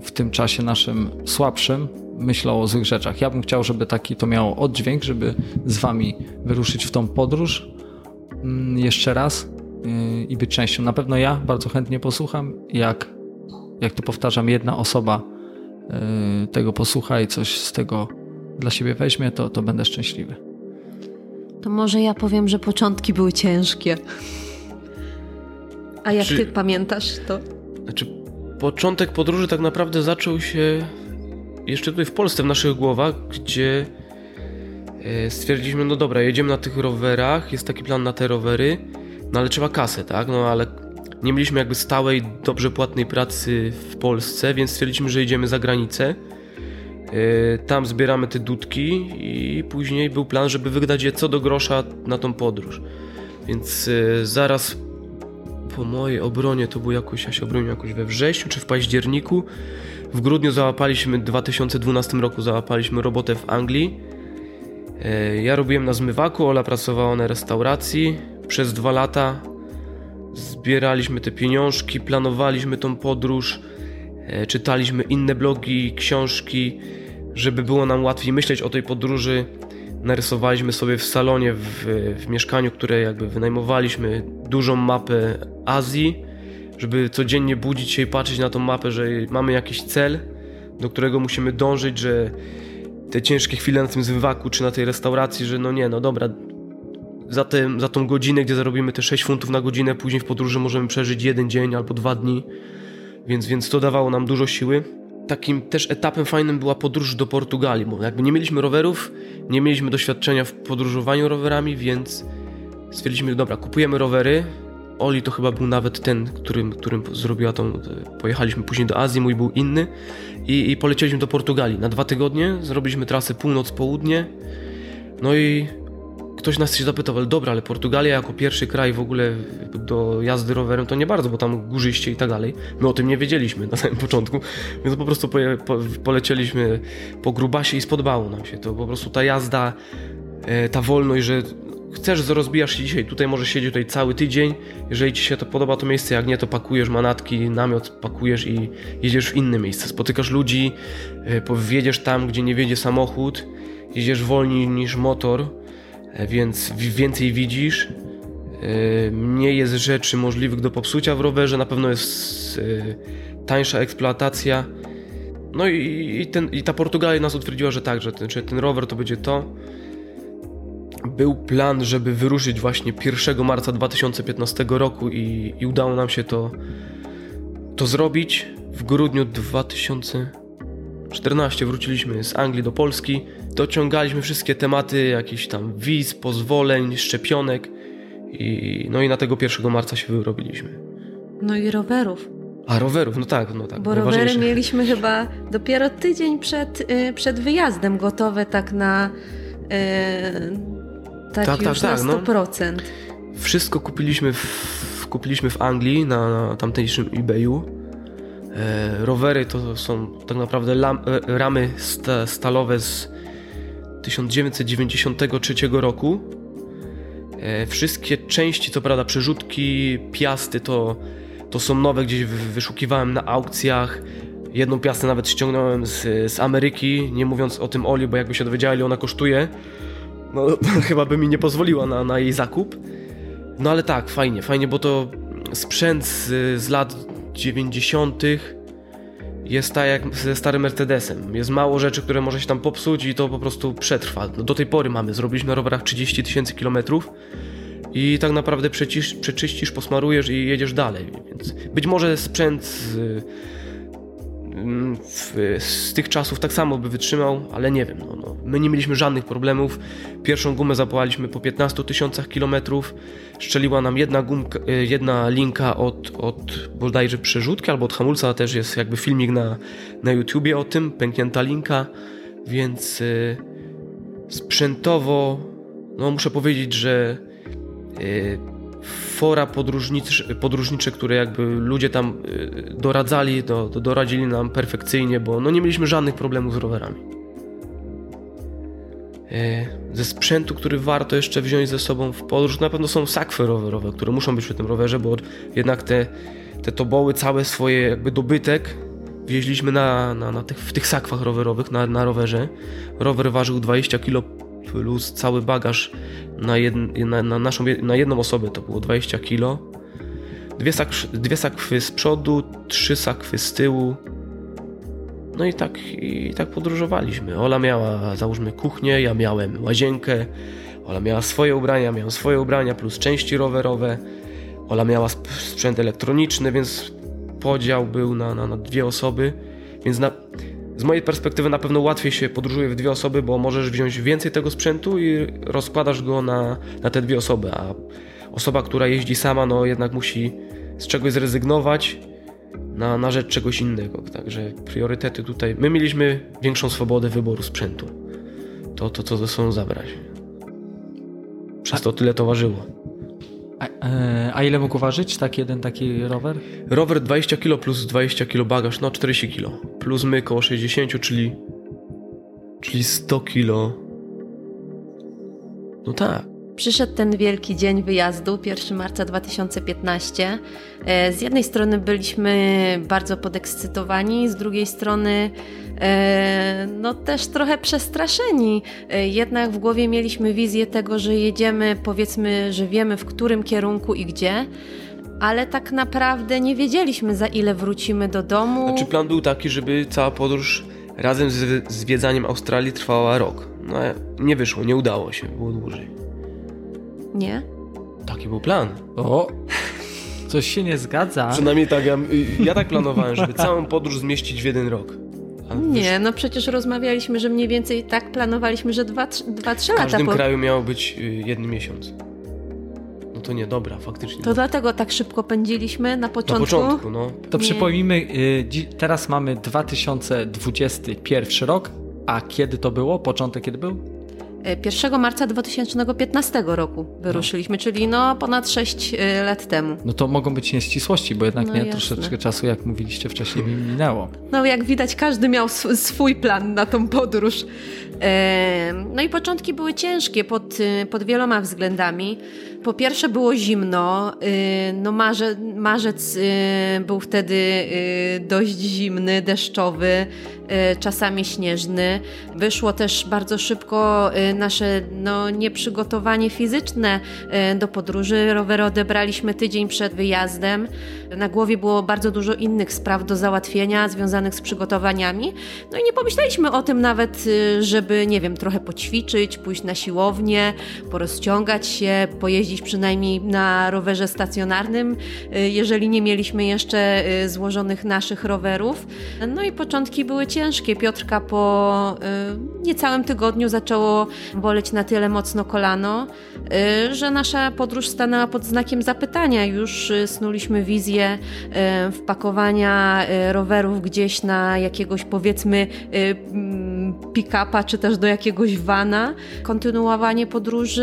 w tym czasie naszym słabszym myślał o złych rzeczach. Ja bym chciał, żeby taki to miało oddźwięk, żeby z wami wyruszyć w tą podróż mm, jeszcze raz yy, i być częścią. Na pewno ja bardzo chętnie posłucham, jak, jak tu powtarzam, jedna osoba yy, tego posłucha i coś z tego dla siebie weźmie, to, to będę szczęśliwy. To może ja powiem, że początki były ciężkie. A jak Czy... ty pamiętasz to? Znaczy, początek podróży tak naprawdę zaczął się jeszcze tutaj w Polsce, w naszych głowach, gdzie e, stwierdziliśmy, no dobra, jedziemy na tych rowerach, jest taki plan na te rowery, no ale trzeba kasę, tak? No ale nie mieliśmy jakby stałej, dobrze płatnej pracy w Polsce, więc stwierdziliśmy, że idziemy za granicę. E, tam zbieramy te dudki i później był plan, żeby wydać je co do grosza na tą podróż. Więc e, zaraz po mojej obronie to było jakoś, ja się obroniłem jakoś we wrześniu czy w październiku. W grudniu załapaliśmy, w 2012 roku załapaliśmy robotę w Anglii. E, ja robiłem na zmywaku, Ola pracowała na restauracji. Przez dwa lata zbieraliśmy te pieniążki, planowaliśmy tą podróż, e, czytaliśmy inne blogi, książki, żeby było nam łatwiej myśleć o tej podróży narysowaliśmy sobie w salonie, w, w mieszkaniu, które jakby wynajmowaliśmy, dużą mapę Azji, żeby codziennie budzić się i patrzeć na tą mapę, że mamy jakiś cel, do którego musimy dążyć, że te ciężkie chwile na tym zmywaku czy na tej restauracji, że no nie, no dobra, za, za tą godzinę, gdzie zarobimy te 6 funtów na godzinę, później w podróży możemy przeżyć jeden dzień albo dwa dni, więc, więc to dawało nam dużo siły takim też etapem fajnym była podróż do Portugalii, bo jakby nie mieliśmy rowerów, nie mieliśmy doświadczenia w podróżowaniu rowerami, więc stwierdziliśmy, dobra, kupujemy rowery. Oli to chyba był nawet ten, którym, którym zrobiła tą. Pojechaliśmy później do Azji, mój był inny i, i polecieliśmy do Portugalii. Na dwa tygodnie zrobiliśmy trasę północ-południe. No i ktoś nas się zapytał, ale dobra, ale Portugalia jako pierwszy kraj w ogóle do jazdy rowerem to nie bardzo, bo tam górzyście i tak dalej. My o tym nie wiedzieliśmy na samym początku, więc po prostu poje, po, polecieliśmy po grubasie i spodbało nam się to. Po prostu ta jazda, e, ta wolność, że chcesz, rozbijasz się dzisiaj, tutaj możesz siedzieć tutaj cały tydzień. Jeżeli ci się to podoba to miejsce, jak nie, to pakujesz manatki, namiot pakujesz i jedziesz w inne miejsce. Spotykasz ludzi, wjedziesz tam, gdzie nie wiedzie samochód, jedziesz wolniej niż motor, więc więcej widzisz, mniej jest rzeczy możliwych do popsucia w rowerze, na pewno jest tańsza eksploatacja. No i, i, ten, i ta Portugalia nas utwierdziła, że tak, że ten, że ten rower to będzie to. Był plan, żeby wyruszyć właśnie 1 marca 2015 roku i, i udało nam się to, to zrobić. W grudniu 2014 wróciliśmy z Anglii do Polski. Dociągaliśmy wszystkie tematy, jakieś tam wiz, pozwoleń, szczepionek i, no i na tego 1 marca się wyrobiliśmy. No i rowerów. A rowerów, no tak, no tak. Bo rowery mieliśmy chyba dopiero tydzień przed, y, przed wyjazdem gotowe tak na yy, tak, tak, już tak, na 100%. No. Wszystko kupiliśmy w, kupiliśmy w Anglii na, na tamtejszym eBayu. E, rowery to są tak naprawdę lam, e, ramy sta, stalowe z 1993 roku. E, wszystkie części, co prawda przerzutki, piasty to to są nowe, gdzieś wyszukiwałem na aukcjach. Jedną piastę nawet ściągnąłem z, z Ameryki, nie mówiąc o tym Oli, bo jakby się dowiedziała, ile ona kosztuje, no <laughs> chyba by mi nie pozwoliła na, na jej zakup. No ale tak, fajnie, fajnie, bo to sprzęt z, z lat 90. jest tak jak ze starym Mercedesem. Jest mało rzeczy, które może się tam popsuć i to po prostu przetrwa. No, do tej pory mamy, zrobiliśmy na rowerach 30 tysięcy kilometrów i tak naprawdę przecisz, przeczyścisz, posmarujesz i jedziesz dalej. Więc być może sprzęt w, z tych czasów tak samo by wytrzymał, ale nie wiem. No, no. My nie mieliśmy żadnych problemów. Pierwszą gumę zapłaliśmy po 15 tysiącach kilometrów. Szczeliła nam jedna, gumka, e, jedna linka od, od bodajże przerzutki albo od hamulca. Też jest jakby filmik na, na YouTubie o tym, pęknięta linka. Więc y, sprzętowo no muszę powiedzieć, że Y, fora podróżnicze, podróżnicze, które jakby ludzie tam y, doradzali, do, do, doradzili nam perfekcyjnie, bo no nie mieliśmy żadnych problemów z rowerami. Y, ze sprzętu, który warto jeszcze wziąć ze sobą w podróż, na pewno są sakwy rowerowe, które muszą być przy tym rowerze, bo jednak te, te toboły, całe swoje jakby dobytek wieźliśmy na, na, na tych, w tych sakwach rowerowych, na, na rowerze. Rower ważył 20 kg plus cały bagaż na, jed, na, na, naszą, na jedną osobę to było 20 kg. Dwie, sak, dwie sakwy z przodu, trzy sakwy z tyłu. No i tak, i tak podróżowaliśmy. Ola miała, załóżmy, kuchnię, ja miałem łazienkę. Ola miała swoje ubrania, miałem swoje ubrania, plus części rowerowe. Ola miała sprzęt elektroniczny, więc podział był na, na, na dwie osoby. Więc na, z mojej perspektywy na pewno łatwiej się podróżuje w dwie osoby, bo możesz wziąć więcej tego sprzętu i rozkładasz go na, na te dwie osoby, a osoba, która jeździ sama, no jednak musi z czegoś zrezygnować na, na rzecz czegoś innego. Także priorytety tutaj. My mieliśmy większą swobodę wyboru sprzętu. To, to co ze sobą zabrać. Przez to tyle to ważyło. A, e, a, ile mógł ważyć tak jeden taki rower? Rower 20 kg plus 20 kg bagaż, no 40 kg. Plus my koło 60, czyli czyli 100 kg. No tak. Przyszedł ten wielki dzień wyjazdu, 1 marca 2015. E, z jednej strony byliśmy bardzo podekscytowani, z drugiej strony e, no też trochę przestraszeni. E, jednak w głowie mieliśmy wizję tego, że jedziemy, powiedzmy, że wiemy w którym kierunku i gdzie, ale tak naprawdę nie wiedzieliśmy za ile wrócimy do domu. Znaczy plan był taki, żeby cała podróż razem z zwiedzaniem Australii trwała rok. No nie wyszło, nie udało się, było dłużej. Nie? Taki był plan. O! <laughs> Coś się nie zgadza. Przynajmniej tak, ja, ja tak planowałem, żeby całą <laughs> podróż zmieścić w jeden rok. Nie, no przecież rozmawialiśmy, że mniej więcej tak planowaliśmy, że 2-3 lata. W każdym po... kraju miał być y, jeden miesiąc. No to nie, dobra, faktycznie. To dlatego tak szybko pędziliśmy na początku. Na początku, no. To nie. przypomnijmy, y, teraz mamy 2021 rok, a kiedy to było? Początek kiedy był? 1 marca 2015 roku wyruszyliśmy, no. czyli no ponad 6 lat temu. No to mogą być nieścisłości, bo jednak no nie jasne. troszeczkę czasu, jak mówiliście wcześniej, minęło. No jak widać, każdy miał swój plan na tą podróż. No i początki były ciężkie pod, pod wieloma względami. Po pierwsze było zimno, no marze, marzec był wtedy dość zimny, deszczowy, czasami śnieżny. Wyszło też bardzo szybko nasze no, nieprzygotowanie fizyczne do podróży. Rowery odebraliśmy tydzień przed wyjazdem. Na głowie było bardzo dużo innych spraw do załatwienia związanych z przygotowaniami. No i nie pomyśleliśmy o tym nawet, żeby, nie wiem, trochę poćwiczyć, pójść na siłownię, porozciągać się, pojeździć jeździć przynajmniej na rowerze stacjonarnym, y, jeżeli nie mieliśmy jeszcze y, złożonych naszych rowerów. No i początki były ciężkie. Piotrka po y, niecałym tygodniu zaczęło boleć na tyle mocno kolano, że nasza podróż stanęła pod znakiem zapytania. Już snuliśmy wizję wpakowania rowerów gdzieś na jakiegoś powiedzmy pick-upa, czy też do jakiegoś vana. Kontynuowanie podróży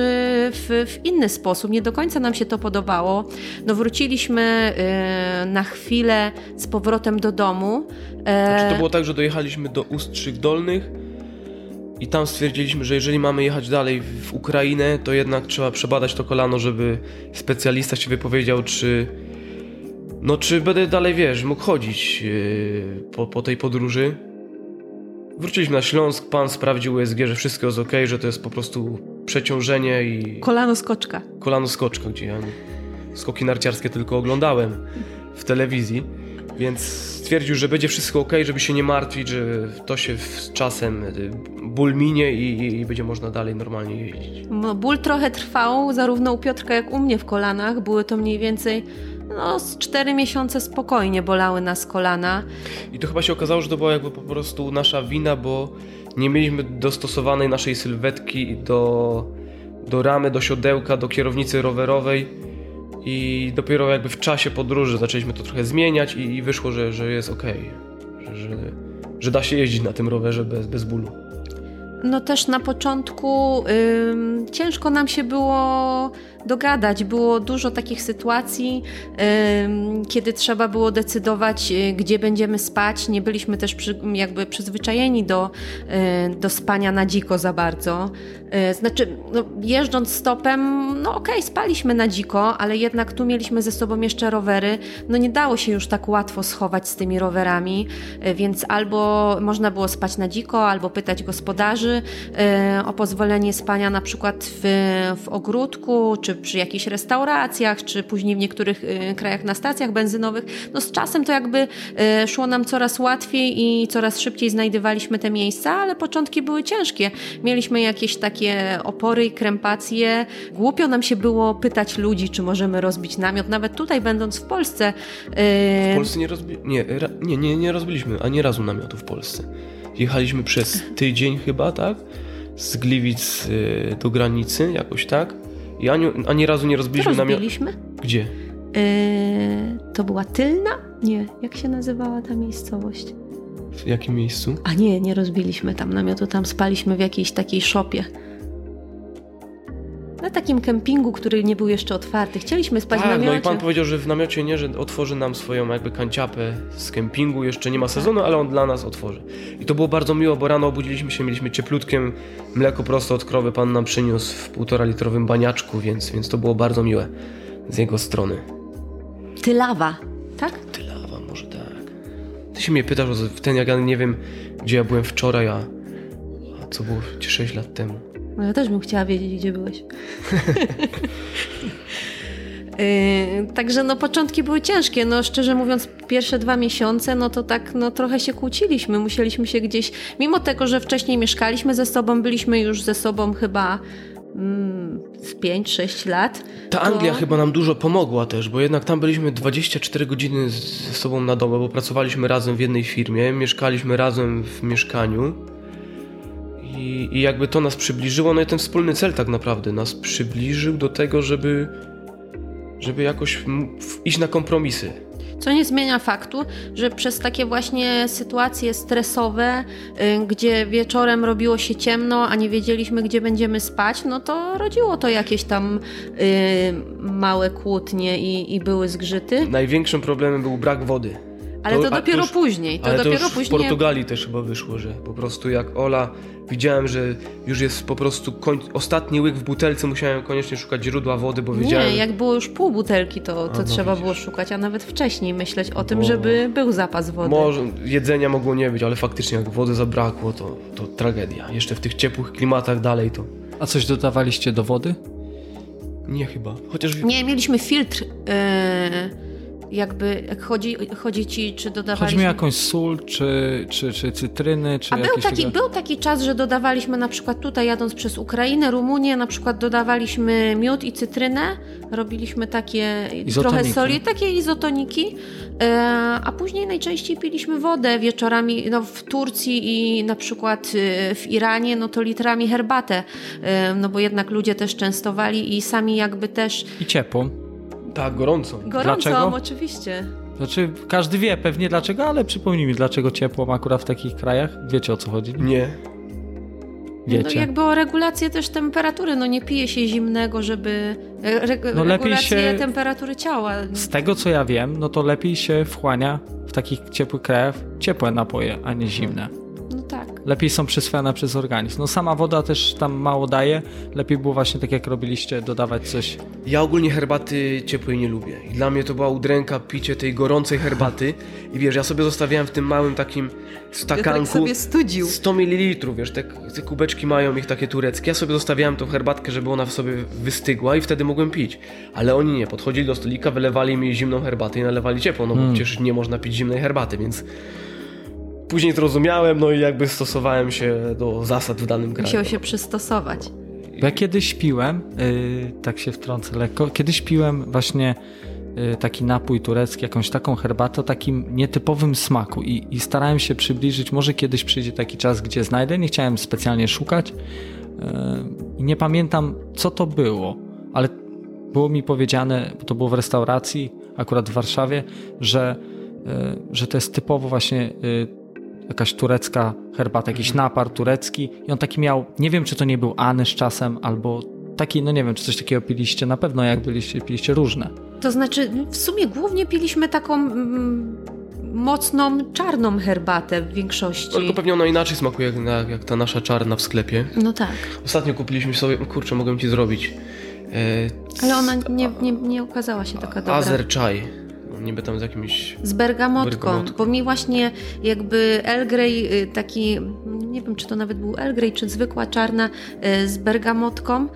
w, w inny sposób. Nie do końca nam się to podobało. No wróciliśmy y, na chwilę z powrotem do domu. E, znaczy to było tak, że dojechaliśmy do Ustrzyk Dolnych i tam stwierdziliśmy, że jeżeli mamy jechać dalej w Ukrainę, to jednak trzeba przebadać to kolano, żeby specjalista się wypowiedział, czy no czy będę dalej, wiesz, mógł chodzić yy, po, po tej podróży. Wróciliśmy na Śląsk, pan sprawdził USG, że wszystko jest ok, że to jest po prostu przeciążenie i... Kolano skoczka. Kolano skoczka, gdzie ja skoki narciarskie tylko oglądałem w telewizji, więc stwierdził, że będzie wszystko ok, żeby się nie martwić, że to się z czasem y, ból minie i, i będzie można dalej normalnie jeździć. No, ból trochę trwał, zarówno u Piotrka, jak u mnie w kolanach. Były to mniej więcej no, z 4 miesiące spokojnie bolały nas kolana. I to chyba się okazało, że to była jakby po prostu nasza wina, bo nie mieliśmy dostosowanej naszej sylwetki do, do ramy, do siodełka, do kierownicy rowerowej i dopiero jakby w czasie podróży zaczęliśmy to trochę zmieniać i, i wyszło, że, że jest ok, że, że, że, da się jeździć na tym rowerze bez, bez bólu. No też na początku ym, ciężko nam się było dogadać. Było dużo takich sytuacji, kiedy trzeba było decydować, y, gdzie będziemy spać. Nie byliśmy też przy, jakby przyzwyczajeni do, y, do spania na dziko za bardzo. Y, znaczy, no, jeżdżąc stopem, no okej, okay, spaliśmy na dziko, ale jednak tu mieliśmy ze sobą jeszcze rowery. No nie dało się już tak łatwo schować z tymi rowerami, więc albo można było spać na dziko, albo pytać gospodarzy o pozwolenie spania na przykład w, w ogródku, czy czy przy jakichś restauracjach, czy później w niektórych y, krajach na stacjach benzynowych. No z czasem to jakby y, szło nam coraz łatwiej i coraz szybciej znajdywaliśmy te miejsca, ale początki były ciężkie. Mieliśmy jakieś takie opory i krępacje. Głupio nam się było pytać ludzi, czy możemy rozbić namiot. Nawet tutaj, będąc w Polsce. Y, w Polsce nie, rozbi nie, nie, nie, nie rozbiliśmy ani razu namiotu w Polsce. Jechaliśmy przez tydzień chyba, tak? Z Gliwic do granicy, jakoś tak. I ani, ani razu nie rozbiliśmy namiotu. Gdzie? Yy, to była Tylna? Nie, jak się nazywała ta miejscowość? W jakim miejscu? A nie, nie rozbiliśmy tam namiotu, tam spaliśmy w jakiejś takiej szopie. Na takim kempingu, który nie był jeszcze otwarty. Chcieliśmy spać tak, w namiocie. no i pan powiedział, że w namiocie nie, że otworzy nam swoją jakby kanciapę z kempingu. Jeszcze nie ma sezonu, ale on dla nas otworzy. I to było bardzo miło, bo rano obudziliśmy się, mieliśmy cieplutkiem mleko prosto od krowy. Pan nam przyniósł w półtora litrowym baniaczku, więc, więc to było bardzo miłe z jego strony. Tylawa, tak? Tylawa, może tak. Ty się mnie pytasz o ten, jak ja nie wiem, gdzie ja byłem wczoraj, a, a co było 6 lat temu. No ja też bym chciała wiedzieć, gdzie byłeś. Yy, <laughs> także no początki były ciężkie, no szczerze mówiąc pierwsze dwa miesiące no to tak no trochę się kłóciliśmy, musieliśmy się gdzieś, mimo tego, że wcześniej mieszkaliśmy ze sobą, byliśmy już ze sobą chyba mm, z 5-6 lat. Ta to... Anglia chyba nam dużo pomogła też, bo jednak tam byliśmy 24 godziny ze sobą na dobę, bo pracowaliśmy razem w jednej firmie, mieszkaliśmy razem w mieszkaniu. I, I jakby to nas przybliżyło, no i ten wspólny cel tak naprawdę nas przybliżył do tego, żeby, żeby jakoś iść na kompromisy. Co nie zmienia faktu, że przez takie właśnie sytuacje stresowe, y, gdzie wieczorem robiło się ciemno, a nie wiedzieliśmy, gdzie będziemy spać, no to rodziło to jakieś tam y, małe kłótnie i, i były zgrzyty. Największym problemem był brak wody. Ale to, to dopiero już, później. To ale dopiero to już później. w Portugalii też chyba wyszło, że po prostu jak Ola widziałem, że już jest po prostu koń... ostatni łyk w butelce, musiałem koniecznie szukać źródła wody, bo wiedziałem... Nie, jak było już pół butelki, to, to A, no trzeba widzisz. było szukać, a nawet wcześniej myśleć o tym, Bo- żeby był zapas wody. Może jedzenia mogło nie być, ale faktycznie jak wody zabrakło, to, to tragedia. Jeszcze w tych ciepłych klimatach dalej to A coś dodawaliście do wody? nie chyba. Chociaż Nie, mieliśmy filtr. Yy, jakby, jak chodzi, chodzi ci, czy dodawaliśmy... Chodzi mi o jakąś sól, czy, czy, czy cytryny, czy A był taki, tego- był taki czas, że dodawaliśmy na przykład tutaj jadąc przez Ukrainę, Rumunię, na przykład dodawaliśmy miód i cytrynę, robiliśmy takie trochę Izotoniki. soli, takie izotoniki, e, a później najczęściej piliśmy wodę wieczorami, no w Turcji i na przykład e, w Iranie, no to litrami herbatę, e, no bo jednak ludzie też częstowali i sami jakby też I ciepłą. Tak, gorąco. gorącą Dlaczego? oczywiście. Znaczy, każdy wie pewnie dlaczego, ale przypomnij mi, dlaczego ciepłą akurat w takich krajach? Wiecie o co chodzi? Nie. Wiecie. No jakby o regulację też temperatury, no nie pije się zimnego, żeby re, re, No lepiej regulację się- temperatury ciała. Z tego co ja wiem, no to lepiej się wchłania w takich ciepłych krajach ciepłe napoje, a nie zimne. Tak. Lepiej są przyswajane przez organizm. No sama woda też tam mało daje. Lepiej było właśnie tak jak robiliście, dodawać coś. Ja ogólnie herbaty ciepłej nie lubię. I dla mnie to była udręka picie tej gorącej herbaty. I wiesz, ja sobie zostawiałem w tym małym takim stakanku studził. 100 ml, wiesz, te, te kubeczki mają ich takie tureckie. Ja sobie zostawiałem tą herbatkę, żeby ona w sobie wystygła i wtedy mogłem pić. Ale oni nie, podchodzili do stolika, wylewali mi zimną herbatę i nalewali ciepłą, no bo Mm. przecież nie można pić zimnej herbaty, więc później zrozumiałem, no i jakby stosowałem się do zasad w danym kraju. Musiał się przystosować. Ja kiedyś piłem, yy, tak się wtrącę lekko, kiedyś piłem właśnie yy, taki napój turecki, jakąś taką herbatę o takim nietypowym smaku i, i starałem się przybliżyć, może kiedyś przyjdzie taki czas, gdzie znajdę, nie chciałem specjalnie szukać yy, i nie pamiętam co to było, ale było mi powiedziane, bo to było w restauracji, akurat w Warszawie, że, yy, że to jest typowo właśnie yy, jakaś turecka herbata, jakiś napar turecki i on taki miał, nie wiem czy to nie był anyż czasem, albo taki, no nie wiem, czy coś takiego piliście, na pewno jak byliście, piliście różne. To znaczy, w sumie głównie piliśmy taką mm, mocną, czarną herbatę w większości. Tylko pewnie ona inaczej smakuje jak, jak ta nasza czarna w sklepie. No tak. Ostatnio kupiliśmy sobie, kurczę, mogę ci zrobić. E, Ale ona nie, nie, nie okazała się taka dobra. Azer Chai. Niby tam z jakimś... Z bergamotką, Bergamotką. bo mi właśnie jakby El Grey y, taki, nie wiem czy to nawet był El Grey, czy zwykła czarna y, z bergamotką,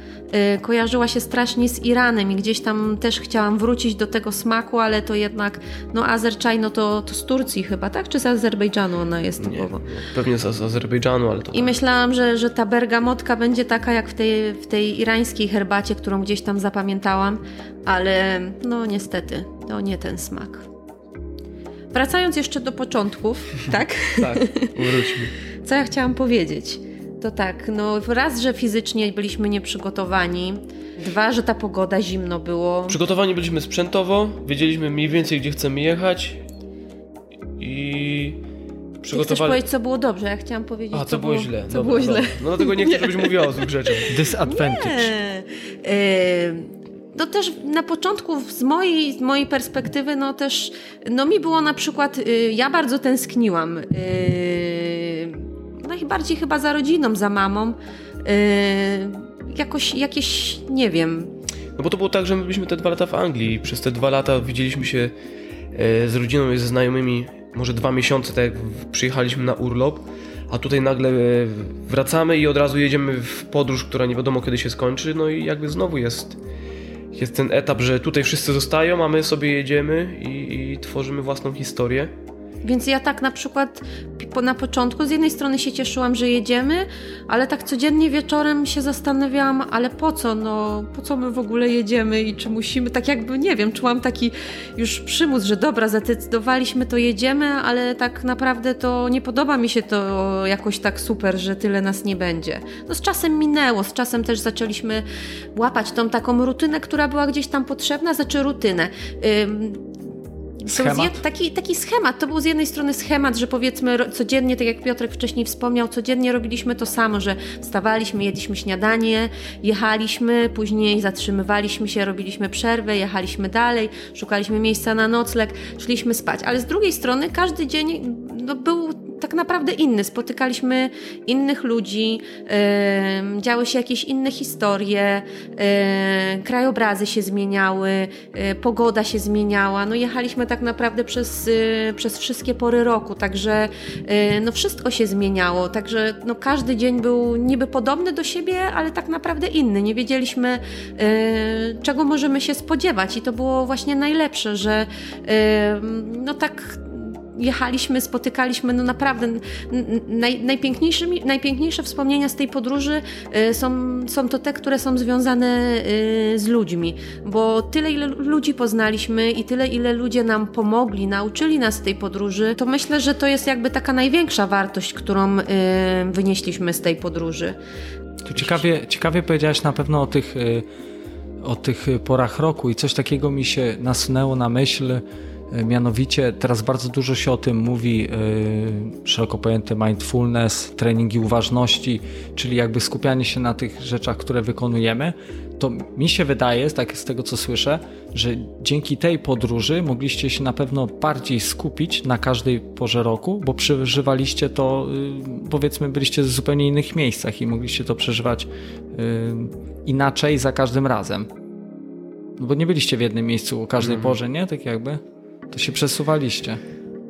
y, kojarzyła się strasznie z Iranem i gdzieś tam też chciałam wrócić do tego smaku, ale to jednak, no Azerczaj, no to, to z Turcji chyba, tak? Czy z Azerbejdżanu ona jest Nie, typowo? pewnie z, Azerbejdżanu, ale to... I myślałam, że, że ta bergamotka będzie taka jak w tej, w tej irańskiej herbacie, którą gdzieś tam zapamiętałam, ale no niestety, to nie ten smak. Wracając jeszcze do początków, <laughs> tak? Tak, wróćmy. Co ja chciałam powiedzieć? To tak, no raz, że fizycznie byliśmy nieprzygotowani, dwa, że ta pogoda zimno było. Przygotowani byliśmy sprzętowo, wiedzieliśmy mniej więcej, gdzie chcemy jechać i Ty chcesz przygotowali... powiedzieć, co było dobrze? Ja chciałam powiedzieć, A, co było źle. Co Dobra, było źle. dobra. No dlatego nie chcę, żebyś <laughs> mówiła o złych rzeczach. Disadvantage. Nie. Yy, No też na początku z mojej, z mojej perspektywy, no też, no mi było na przykład, yy, ja bardzo tęskniłam. Yy, najbardziej chyba za rodziną, za mamą. Yy, jakoś, jakieś, nie wiem, No bo to było tak, że my byliśmy te dwa lata w Anglii przez te dwa lata widzieliśmy się e, z rodziną i ze znajomymi może dwa miesiące, tak jak przyjechaliśmy na urlop, a tutaj nagle e, wracamy i od razu jedziemy w podróż, która nie wiadomo kiedy się skończy, no i jakby znowu jest, jest ten etap, że tutaj wszyscy zostają, a my sobie jedziemy i, i tworzymy własną historię. Więc ja tak na przykład na początku z jednej strony się cieszyłam, że jedziemy, ale tak codziennie wieczorem się zastanawiałam, ale po co, no po co my w ogóle jedziemy i czy musimy, tak jakby, nie wiem, czułam taki już przymus, że dobra, zadecydowaliśmy, to jedziemy, ale tak naprawdę to nie podoba mi się to jakoś tak super, że tyle nas nie będzie. No z czasem minęło, z czasem też zaczęliśmy łapać tą taką rutynę, która była gdzieś tam potrzebna, znaczy rutynę. Schemat? taki, taki schemat. To był z jednej strony schemat, że powiedzmy codziennie, tak jak Piotrek wcześniej wspomniał, codziennie robiliśmy to samo, że wstawaliśmy, jedliśmy śniadanie, jechaliśmy, później zatrzymywaliśmy się, robiliśmy przerwę, jechaliśmy dalej, szukaliśmy miejsca na nocleg, szliśmy spać. Ale z drugiej strony każdy dzień no, był tak naprawdę inny. Spotykaliśmy innych ludzi, yy, działy się jakieś inne historie, yy, krajobrazy się zmieniały, yy, pogoda się zmieniała. No jechaliśmy tak naprawdę przez, przez wszystkie pory roku, także no wszystko się zmieniało, także no każdy dzień był niby podobny do siebie, ale tak naprawdę inny. Nie wiedzieliśmy, czego możemy się spodziewać i to było właśnie najlepsze, że no tak jechaliśmy, spotykaliśmy, no naprawdę naj, najpiękniejsze wspomnienia z tej podróży y, są, są to te, które są związane y, z ludźmi, bo tyle, ile ludzi poznaliśmy i tyle, ile ludzie nam pomogli, nauczyli nas tej podróży, to myślę, że to jest jakby taka największa wartość, którą y, wynieśliśmy z tej podróży. Tu ciekawie, ciekawie powiedziałaś na pewno o tych, o tych porach roku i coś takiego mi się nasunęło na myśl, mianowicie teraz bardzo dużo się o tym mówi, e, szeroko pojęty mindfulness, treningi uważności, czyli jakby skupianie się na tych rzeczach, które wykonujemy. To mi się wydaje, tak z tego co słyszę, że dzięki tej podróży mogliście się na pewno bardziej skupić na każdej porze roku, bo przeżywaliście to, y, powiedzmy, byliście w zupełnie innych miejscach i mogliście to przeżywać y, inaczej za każdym razem. No bo nie byliście w jednym miejscu o każdej mm. porze, nie? Tak jakby. To się przesuwaliście.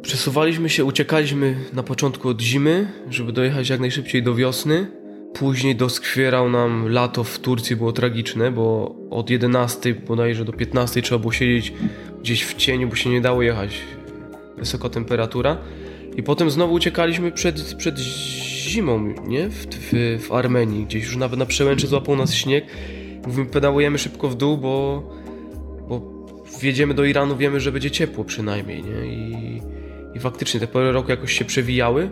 Przesuwaliśmy się, uciekaliśmy na początku od zimy, żeby dojechać jak najszybciej do wiosny. Później doskwierał nam lato w Turcji, było tragiczne, bo od 11 bodajże do 15 trzeba było siedzieć gdzieś w cieniu, bo się nie dało jechać. Wysoka temperatura. I potem znowu uciekaliśmy przed, przed zimą, nie? W, w, w Armenii. Gdzieś już nawet na przełęczy złapał nas śnieg. Mówimy, pedałujemy szybko w dół, bo, wjedziemy do Iranu, wiemy, że będzie ciepło przynajmniej, nie? I, i faktycznie te pory roku jakoś się przewijały.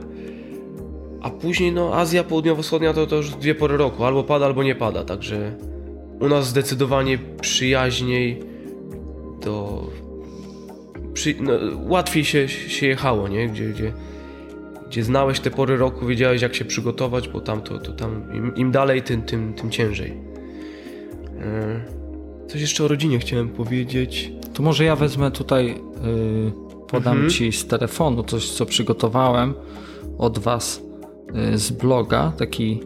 A później, no, Azja Południowo-Wschodnia to, to już dwie pory roku, albo pada, albo nie pada, także u nas zdecydowanie przyjaźniej to przy, no, łatwiej się, się jechało, nie? Gdzie, gdzie, gdzie znałeś te pory roku, wiedziałeś jak się przygotować, bo tam to, to tam im, im dalej, tym, tym, tym ciężej. Coś jeszcze o rodzinie chciałem powiedzieć. To może ja wezmę tutaj, yy, podam mhm. ci z telefonu coś, co przygotowałem od was yy, z bloga, taki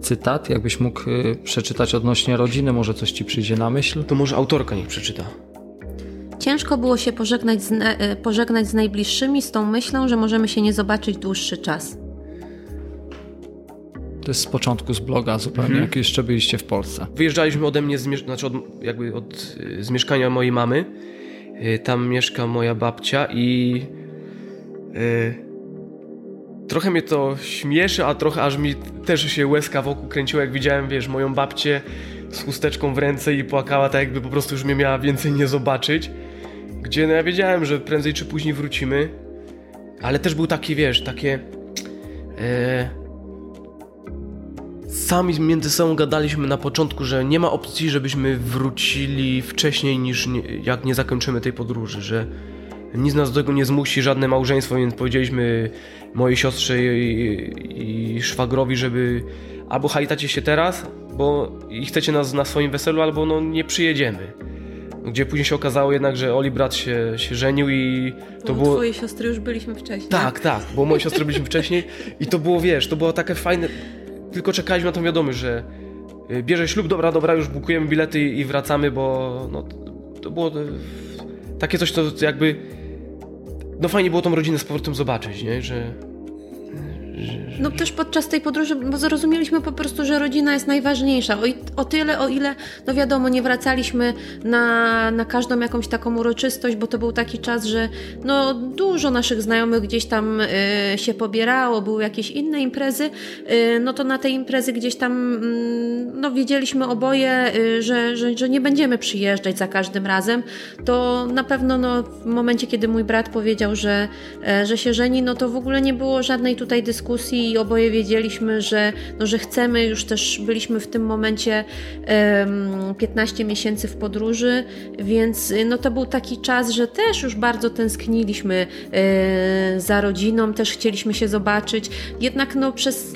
cytat, jakbyś mógł yy, przeczytać odnośnie rodziny, może coś ci przyjdzie na myśl. To może autorka niech przeczyta. Ciężko było się pożegnać z, y, pożegnać z najbliższymi z tą myślą, że możemy się nie zobaczyć dłuższy czas. To jest z początku z bloga zupełnie, mhm. jak jeszcze byliście w Polsce. Wyjeżdżaliśmy ode mnie, z, znaczy od, jakby od, z mieszkania mojej mamy. Y, tam mieszka moja babcia i y, trochę mnie to śmieszy, a trochę aż mi też się łezka wokół kręciła, jak widziałem, wiesz, moją babcię z chusteczką w ręce i płakała tak jakby po prostu już mnie miała więcej nie zobaczyć. Gdzie no ja wiedziałem, że prędzej czy później wrócimy, ale też był taki, wiesz, takie... Yy, Sami między sobą gadaliśmy na początku, że nie ma opcji, żebyśmy wrócili wcześniej niż nie, jak nie zakończymy tej podróży, że nic nas do tego nie zmusi, żadne małżeństwo, więc powiedzieliśmy mojej siostrze i, i szwagrowi, żeby albo hajtacie się teraz, bo i chcecie nas na swoim weselu, albo no nie przyjedziemy. Gdzie później się okazało jednak, że Oli brat się, się żenił i to było... twojej siostry już byliśmy wcześniej. Tak, tak, bo moje siostry byliśmy wcześniej i to było, wiesz, to było takie fajne tylko czekaliśmy na tą wiadomość, że y, bierze ślub, dobra, dobra, już bukujemy bilety i wracamy, bo no, to było takie coś, to jakby no fajnie było tą rodzinę z powrotem zobaczyć, nie? Że no też podczas tej podróży, bo zrozumieliśmy po prostu, że rodzina jest najważniejsza. O, o tyle, o ile, no wiadomo, nie wracaliśmy na, na każdą jakąś taką uroczystość, bo to był taki czas, że no dużo naszych znajomych gdzieś tam y, się pobierało, były jakieś inne imprezy, y, no to na te imprezy gdzieś tam, y, no wiedzieliśmy oboje, y, że, że, że nie będziemy przyjeżdżać za każdym razem. To na pewno no, w momencie, kiedy mój brat powiedział, że, e, że się żeni, no to w ogóle nie było żadnej tutaj dyskusji dyskusji i oboje wiedzieliśmy, że, no, że chcemy, już też byliśmy w tym momencie um, 15 miesięcy w podróży, więc no, to był taki czas, że też już bardzo tęskniliśmy e, za rodziną, też chcieliśmy się zobaczyć. Jednak no, przez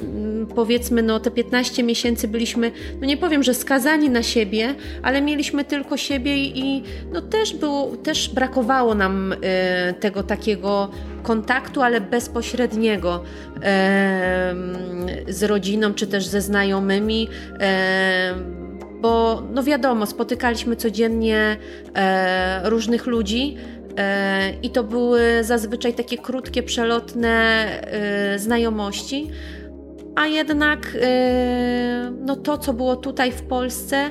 powiedzmy no, te 15 miesięcy byliśmy, no nie powiem, że skazani na siebie, ale mieliśmy tylko siebie i no, też, było, też brakowało nam e, tego takiego kontaktu, ale bezpośredniego e, z rodziną czy też ze znajomymi. E, bo no wiadomo, spotykaliśmy codziennie e, różnych ludzi, e, i to były zazwyczaj takie krótkie, przelotne e, znajomości, a jednak y, no to, co było tutaj w Polsce,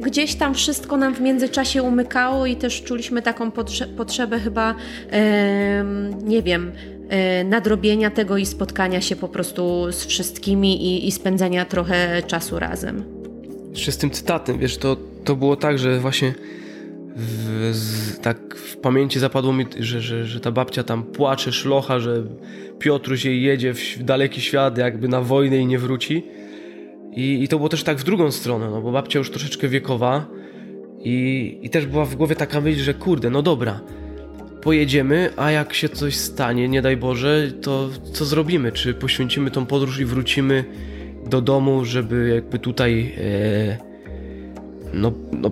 gdzieś tam wszystko nam w międzyczasie umykało i też czuliśmy taką potrzebę chyba, nie wiem, y, nadrobienia tego i spotkania się po prostu z wszystkimi i, i spędzania trochę czasu razem. Jeszcze z tym cytatem, wiesz, to, to było tak, że właśnie w, z, tak w pamięci zapadło mi, że, że, że ta babcia tam płacze, szlocha, że Piotruś jej jedzie w daleki świat, jakby na wojnę i nie wróci. I, I to było też tak w drugą stronę, no bo babcia już troszeczkę wiekowa i, i też była w głowie taka myśl, że kurde, no dobra, pojedziemy, a jak się coś stanie, nie daj Boże, to co zrobimy? Czy poświęcimy tą podróż i wrócimy do domu, żeby jakby tutaj e, no, no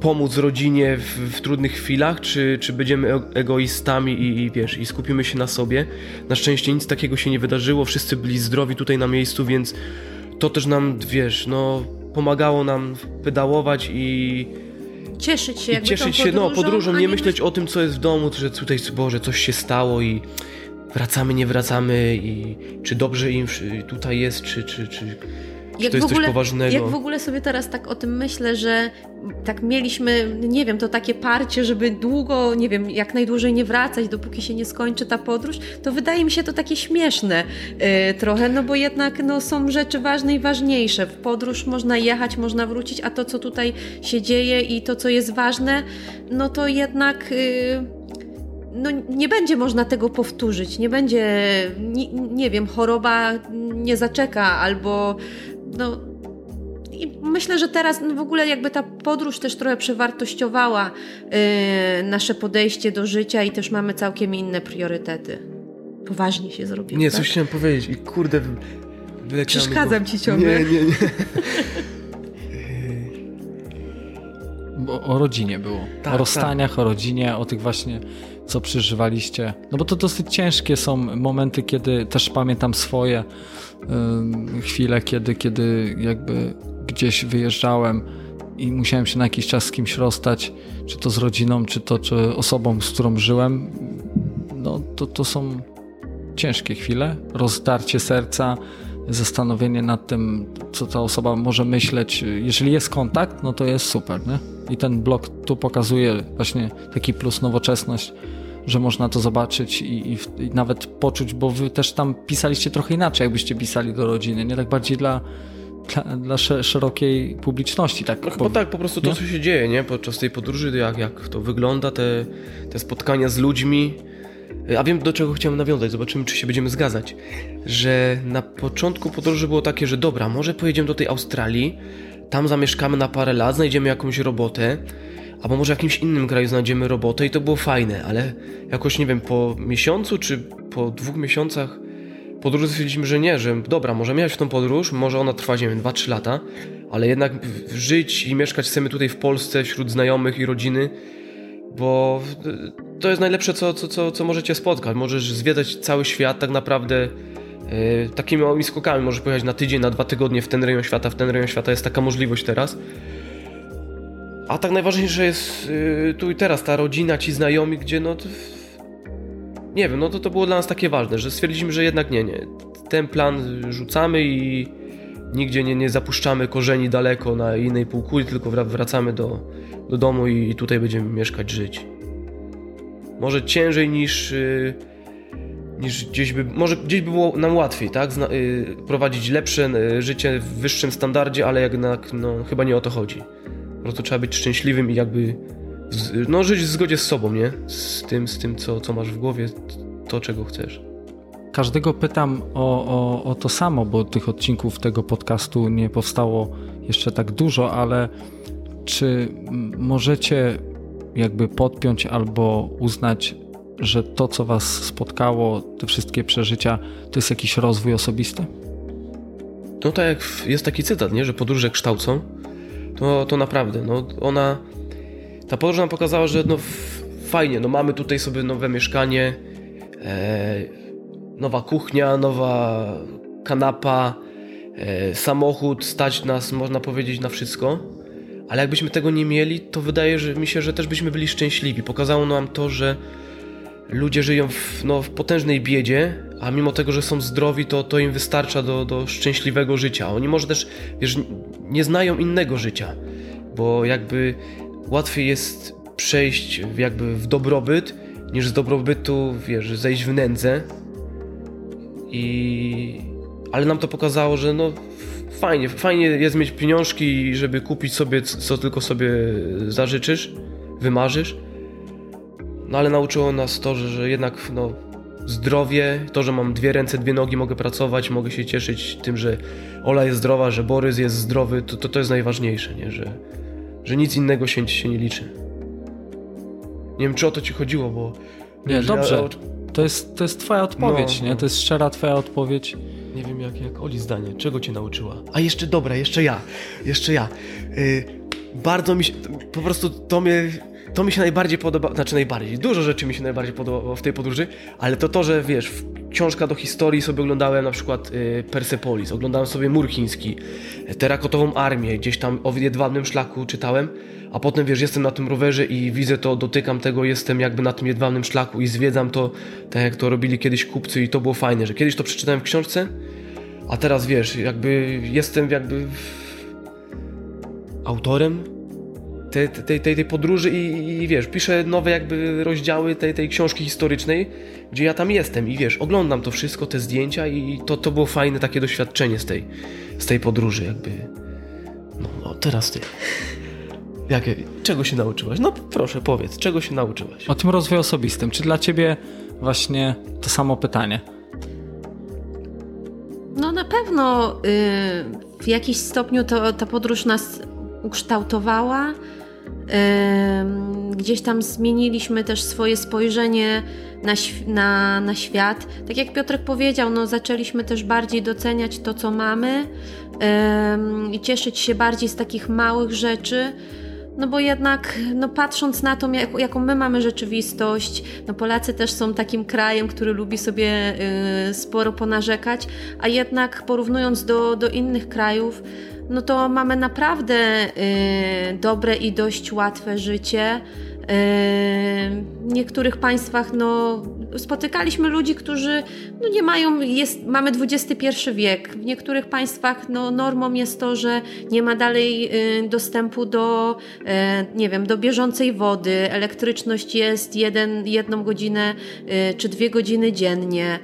pomóc rodzinie w, w, trudnych chwilach, czy, czy będziemy egoistami i, i, wiesz, i skupimy się na sobie. Na szczęście nic takiego się nie wydarzyło, wszyscy byli zdrowi tutaj na miejscu, więc to też nam, wiesz, no pomagało nam pedałować i cieszyć się, i cieszyć się, podróżą, no, podróżą, nie, nie myśleć o tym, co jest w domu, że tutaj, Boże, coś się stało i wracamy, nie wracamy i czy dobrze im tutaj jest, czy, czy, czy jak to jest ogóle, coś poważnego. Jak w ogóle sobie teraz tak o tym myślę, że tak mieliśmy, nie wiem, to takie parcie, żeby długo, nie wiem, jak najdłużej nie wracać, dopóki się nie skończy ta podróż, to wydaje mi się to takie śmieszne yy, trochę, no bo jednak no, są rzeczy ważne i ważniejsze. W podróż można jechać, można wrócić, a to, co tutaj się dzieje i to, co jest ważne, no to jednak... Yy, no, nie będzie można tego powtórzyć, nie będzie, nie, nie wiem, choroba nie zaczeka, albo no, i myślę, że teraz no w ogóle jakby ta podróż też trochę przewartościowała yy, nasze podejście do życia i też mamy całkiem inne priorytety. Poważnie się zrobiło. Nie, tak? coś chciałem powiedzieć i kurde, Przeszkadzam ci ciągle. Nie, nie, nie. <laughs> Bo o rodzinie było. Tak, o rozstaniach, tak. o rodzinie, o tych właśnie, co przeżywaliście. No bo to dosyć ciężkie są momenty, kiedy też pamiętam swoje chwile, kiedy, kiedy jakby gdzieś wyjeżdżałem i musiałem się na jakiś czas z kimś rozstać, czy to z rodziną, czy to czy osobą, z którą żyłem, no to, to są ciężkie chwile. Rozdarcie serca, zastanowienie nad tym, co ta osoba może myśleć. Jeżeli jest kontakt, no to jest super, nie? I ten blog tu pokazuje właśnie taki plus nowoczesność, że można to zobaczyć i, i, i, nawet poczuć, bo wy też tam pisaliście trochę inaczej, jakbyście pisali do rodziny, nie tak bardziej dla, dla, dla szerokiej publiczności. Tak, no chyba tak, po prostu to, co się dzieje nie? podczas tej podróży, jak, jak to wygląda, te, te spotkania z ludźmi. A wiem, do czego chciałem nawiązać, zobaczymy, czy się będziemy zgadzać. Że na początku podróży było takie, że dobra, może pojedziemy do tej Australii, tam zamieszkamy na parę lat, znajdziemy jakąś robotę, albo może w jakimś innym kraju znajdziemy robotę i to było fajne, ale jakoś nie wiem, po miesiącu czy po dwóch miesiącach podróży stwierdziliśmy, że nie, że dobra, możemy jechać w tą podróż, może ona trwać, nie wiem, 2-3 lata, ale jednak żyć i mieszkać chcemy tutaj w Polsce wśród znajomych i rodziny, bo to jest najlepsze, co, co, co, co możecie spotkać. Możesz zwiedzać cały świat tak naprawdę yy, takimi małymi skokami. Możesz pojechać na tydzień, na dwa tygodnie w ten rejon świata, w ten rejon świata jest taka możliwość teraz. A tak najważniejsze jest yy, tu i teraz ta rodzina, ci znajomi, gdzie no... To, nie wiem, no to to było dla nas takie ważne, że stwierdziliśmy, że jednak nie, nie. Ten plan rzucamy i nigdzie nie, nie zapuszczamy korzeni daleko na innej półkuli, tylko wracamy do, do domu i tutaj będziemy mieszkać, żyć. Może ciężej niż... Yy, niż gdzieś by, może gdzieś by było nam łatwiej, tak? Zna, yy, prowadzić lepsze yy, życie w wyższym standardzie, ale jednak no, chyba nie o to chodzi. Po prostu trzeba być szczęśliwym i jakby no, żyć w zgodzie z sobą, nie? Z tym, z tym co, co masz w głowie, to czego chcesz. każdego pytam o, o, o to samo, bo tych odcinków tego podcastu nie powstało jeszcze tak dużo, ale czy możecie jakby podpiąć albo uznać, że to, co Was spotkało, te wszystkie przeżycia, to jest jakiś rozwój osobisty? No tak jak jest taki cytat, nie? że podróże kształcą, to, to naprawdę, no ona, ta podróż nam pokazała, że no fajnie, no mamy tutaj sobie nowe mieszkanie, e, nowa kuchnia, nowa kanapa, e, samochód, stać nas, można powiedzieć, na wszystko. Ale jakbyśmy tego nie mieli, to wydaje mi się, że też byśmy byli szczęśliwi. Pokazało nam to, że ludzie żyją w, no, w potężnej biedzie, a mimo tego, że są zdrowi, to, to im wystarcza do, do szczęśliwego życia. Oni może też, wiesz, nie znają innego życia, bo jakby łatwiej jest przejść jakby w dobrobyt, niż z dobrobytu, wiesz, zejść w nędzę. I... Ale nam to pokazało, że no fajnie, fajnie jest mieć pieniążki, żeby kupić sobie co tylko sobie zażyczysz, wymarzysz. No ale nauczyło nas to, że, że jednak no, zdrowie, to, że mam dwie ręce, dwie nogi, mogę pracować, mogę się cieszyć tym, że Ola jest zdrowa, że Borys jest zdrowy, to to, to jest najważniejsze, nie? Że, że nic innego się, się nie liczy. Nie wiem, czy o to ci chodziło, bo... Nie, dobrze. Ja, to, jest, to jest twoja odpowiedź, no, nie? No. To jest szczera twoja odpowiedź. Nie wiem, jak, jak Oli zdanie. Czego cię nauczyła? A jeszcze dobra, jeszcze ja. Jeszcze ja. Yy, bardzo mi się... Po prostu to mnie to mi się najbardziej podoba, znaczy najbardziej, dużo rzeczy mi się najbardziej podobało w tej podróży, ale to to, że wiesz, książka do historii sobie oglądałem na przykład y, Persepolis, oglądałem sobie Mur Chiński, Terakotową Armię, gdzieś tam o jedwabnym szlaku czytałem, a potem wiesz, jestem na tym rowerze i widzę to, dotykam tego, jestem jakby na tym jedwabnym szlaku i zwiedzam to, tak jak to robili kiedyś kupcy i to było fajne, że kiedyś to przeczytałem w książce, a teraz wiesz, jakby jestem jakby autorem tej, tej, tej, tej podróży i, i, wiesz, piszę nowe jakby rozdziały tej, tej książki historycznej, gdzie ja tam jestem i wiesz, oglądam to wszystko, te zdjęcia i to, to było fajne takie doświadczenie z tej, z tej podróży jakby. No, no teraz ty. Jakie, czego się nauczyłaś? No proszę, powiedz, czego się nauczyłaś? O tym rozwoju osobistym. Czy dla ciebie właśnie to samo pytanie? No na pewno yy, w jakiś stopniu to, ta podróż nas ukształtowała. Gdzieś tam zmieniliśmy też swoje spojrzenie na, na, na świat. Tak jak Piotrek powiedział, no, zaczęliśmy też bardziej doceniać to, co mamy i cieszyć się bardziej z takich małych rzeczy. No bo jednak, no patrząc na to, jak, jaką my mamy rzeczywistość, no Polacy też są takim krajem, który lubi sobie y, sporo ponarzekać, a jednak porównując do, do innych krajów, no to mamy naprawdę y, dobre i dość łatwe życie. W niektórych państwach no, spotykaliśmy ludzi, którzy no, nie mają, jest, mamy XXI wiek. W niektórych państwach no, normą jest to, że nie ma dalej y, dostępu do, e, nie wiem, do bieżącej wody. Elektryczność jest jeden, jedną godzinę y, czy dwie godziny dziennie.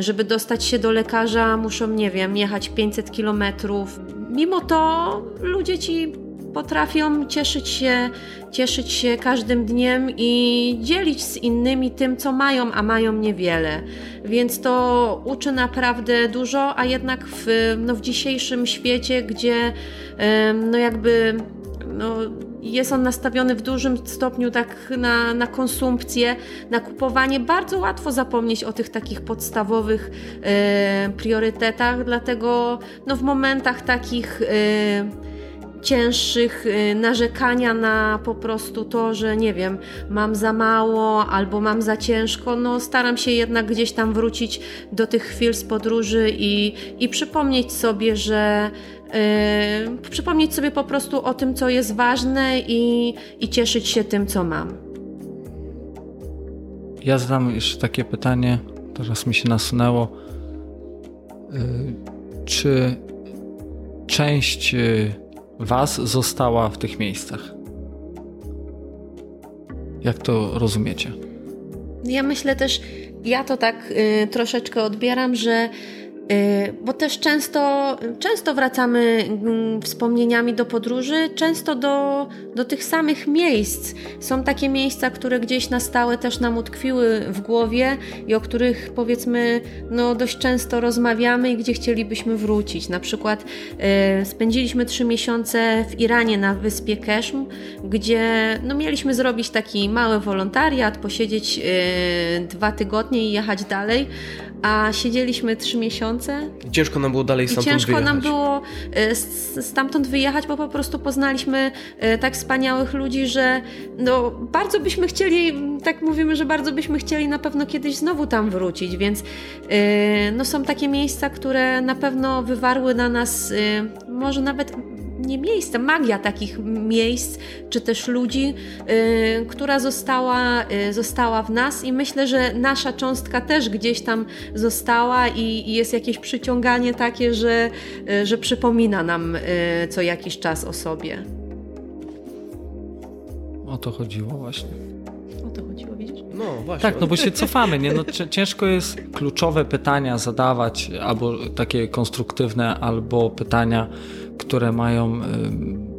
Żeby dostać się do lekarza muszą, nie wiem, jechać 500 kilometrów. Mimo to ludzie ci potrafią cieszyć się, cieszyć się każdym dniem i dzielić z innymi tym, co mają, a mają niewiele. Więc to uczy naprawdę dużo, a jednak w, no, w dzisiejszym świecie, gdzie no jakby no, jest on nastawiony w dużym stopniu tak na, na konsumpcję, na kupowanie, bardzo łatwo zapomnieć o tych takich podstawowych e, priorytetach, dlatego no, w momentach takich e, cięższych, y, narzekania na po prostu to, że nie wiem, mam za mało albo mam za ciężko, no staram się jednak gdzieś tam wrócić do tych chwil z podróży i, i przypomnieć sobie, że yy, przypomnieć sobie po prostu o tym, co jest ważne i, i cieszyć się tym, co mam. Ja zadam jeszcze takie pytanie, teraz mi się nasunęło. Yy, czy część yy, Was została w tych miejscach. Jak to rozumiecie? Ja myślę też, ja to tak y, troszeczkę odbieram, że bo też często, często wracamy mm, wspomnieniami do podróży, często do, do tych samych miejsc. Są takie miejsca, które gdzieś na stałe też nam utkwiły w głowie i o których powiedzmy no, dość często rozmawiamy i gdzie chcielibyśmy wrócić. Na przykład y, spędziliśmy trzy miesiące w Iranie na wyspie Keshm, gdzie no, mieliśmy zrobić taki mały wolontariat, posiedzieć y, dwa tygodnie i jechać dalej a siedzieliśmy trzy miesiące. Ciężko nam było dalej stamtąd ciężko wyjechać. nam było e, stamtąd wyjechać, bo po prostu poznaliśmy e, tak wspaniałych ludzi, że no, bardzo byśmy chcieli, tak mówimy, że bardzo byśmy chcieli na pewno kiedyś znowu tam wrócić, więc e, no, są takie miejsca, które na pewno wywarły na nas może nawet nie miejsce, magia takich miejsc, czy też ludzi, yy, która została, yy, została w nas i myślę, że nasza cząstka też gdzieś tam została i, i jest jakieś przyciąganie takie, że, yy, że przypomina nam y, co jakiś czas o sobie. O to chodziło właśnie. No właśnie. Tak, no bo się cofamy, nie? No, ciężko jest kluczowe pytania zadawać, albo takie konstruktywne, albo pytania, które mają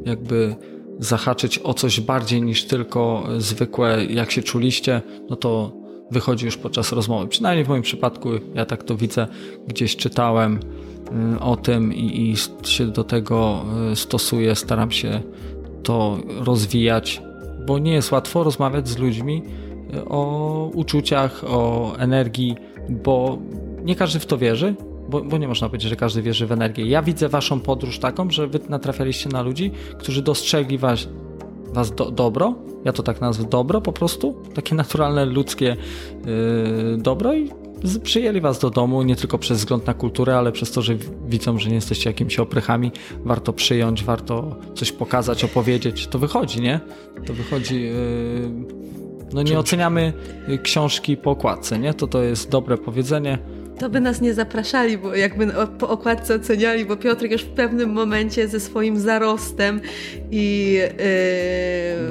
jakby zahaczyć o coś bardziej niż tylko zwykłe, jak się czuliście, no to wychodzi już podczas rozmowy. Przynajmniej w moim przypadku, ja tak to widzę, gdzieś czytałem o tym i, i się do tego e, stosuję, staram się to rozwijać, bo nie jest łatwo rozmawiać z ludźmi o uczuciach, o energii, bo nie każdy w to wierzy, bo, bo, nie można powiedzieć, że każdy wierzy w energię. Ja widzę waszą podróż taką, że wy natrafialiście na ludzi, którzy dostrzegli was, was do, dobro, ja to tak nazwę dobro po prostu, takie naturalne ludzkie yy, dobro i przyjęli was do domu nie tylko przez wzgląd na kulturę, ale przez to, że widzą, że nie jesteście jakimiś oprychami, warto przyjąć, warto coś pokazać, opowiedzieć. To wychodzi, nie? To wychodzi... Yy, no nie oceniamy książki po okładce, nie? To to jest dobre powiedzenie to by nas nie zapraszali, bo jakby po okładce oceniali, bo Piotr już w pewnym momencie ze swoim zarostem i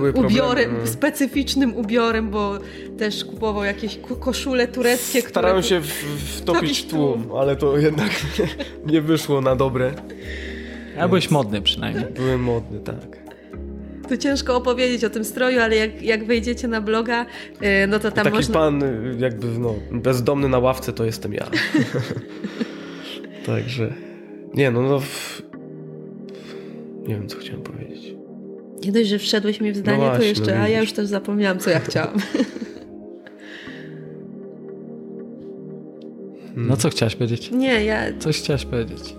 yy, ubiorem, no. specyficznym ubiorem, bo też kupował jakieś koszule tureckie, Starałem które... się wtopić tłum, ale to jednak <laughs> nie wyszło na dobre. A byłeś modny przynajmniej. Byłem modny, tak tu ciężko opowiedzieć o tym stroju, ale jak, jak wejdziecie na bloga, y, no to tam Taki można... pan y, jakby no, bezdomny na ławce to jestem ja. <laughs> Także... Nie no, no... Nie wiem, co chciałem powiedzieć. Nie dość, że wszedłeś mi w zdanie, no właśnie, to jeszcze... No a ja już też zapomniałam, co ja <laughs> chciałam. No co chciałaś powiedzieć? Nie, ja... Coś chciałaś powiedzieć.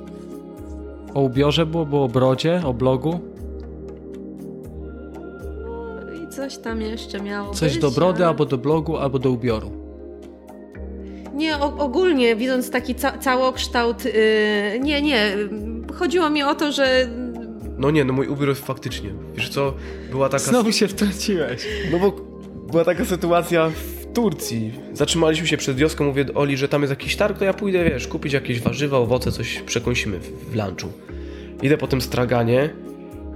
O ubiorze było, było o brodzie, o blogu? Coś tam jeszcze miało Coś być, do brody, ale... albo do blogu, albo do ubioru. Nie, o, ogólnie widząc taki ca całokształt, yy, nie, nie, chodziło mi o to, że... No nie, no mój ubiór jest faktycznie, wiesz co, była taka... Znowu się wtrąciłeś. No bo była taka sytuacja w Turcji. Zatrzymaliśmy się przed wioską, mówię do Oli, że tam jest jakiś targ, to ja pójdę, wiesz, kupić jakieś warzywa, owoce, coś przekąsimy w, w lunchu. Idę po tym straganie,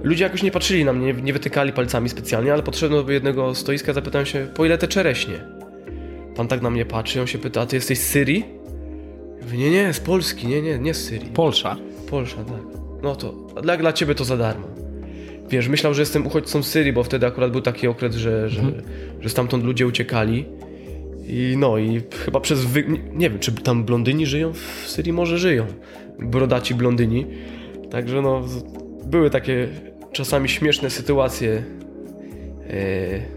Ludzie jakoś nie patrzyli na mnie, nie wytykali palcami specjalnie, ale podszedłem do jednego stoiska, zapytałem się, po ile te czereśnie? Pan tak na mnie patrzy, on się pyta, a ty jesteś z Syrii? Ja mówię, nie, nie, z Polski, nie, nie, nie z Syrii. Polsza. Polsza, tak. No to, dla, dla ciebie to za darmo. Wiesz, myślał, że jestem uchodźcą z Syrii, bo wtedy akurat był taki okres, że, że, mhm. że stamtąd ludzie uciekali. I no, i chyba przez. Wy... Nie wiem, czy tam blondyni żyją w Syrii? Może żyją. Brodaci blondyni. Także no, były takie czasami śmieszne sytuacje, e,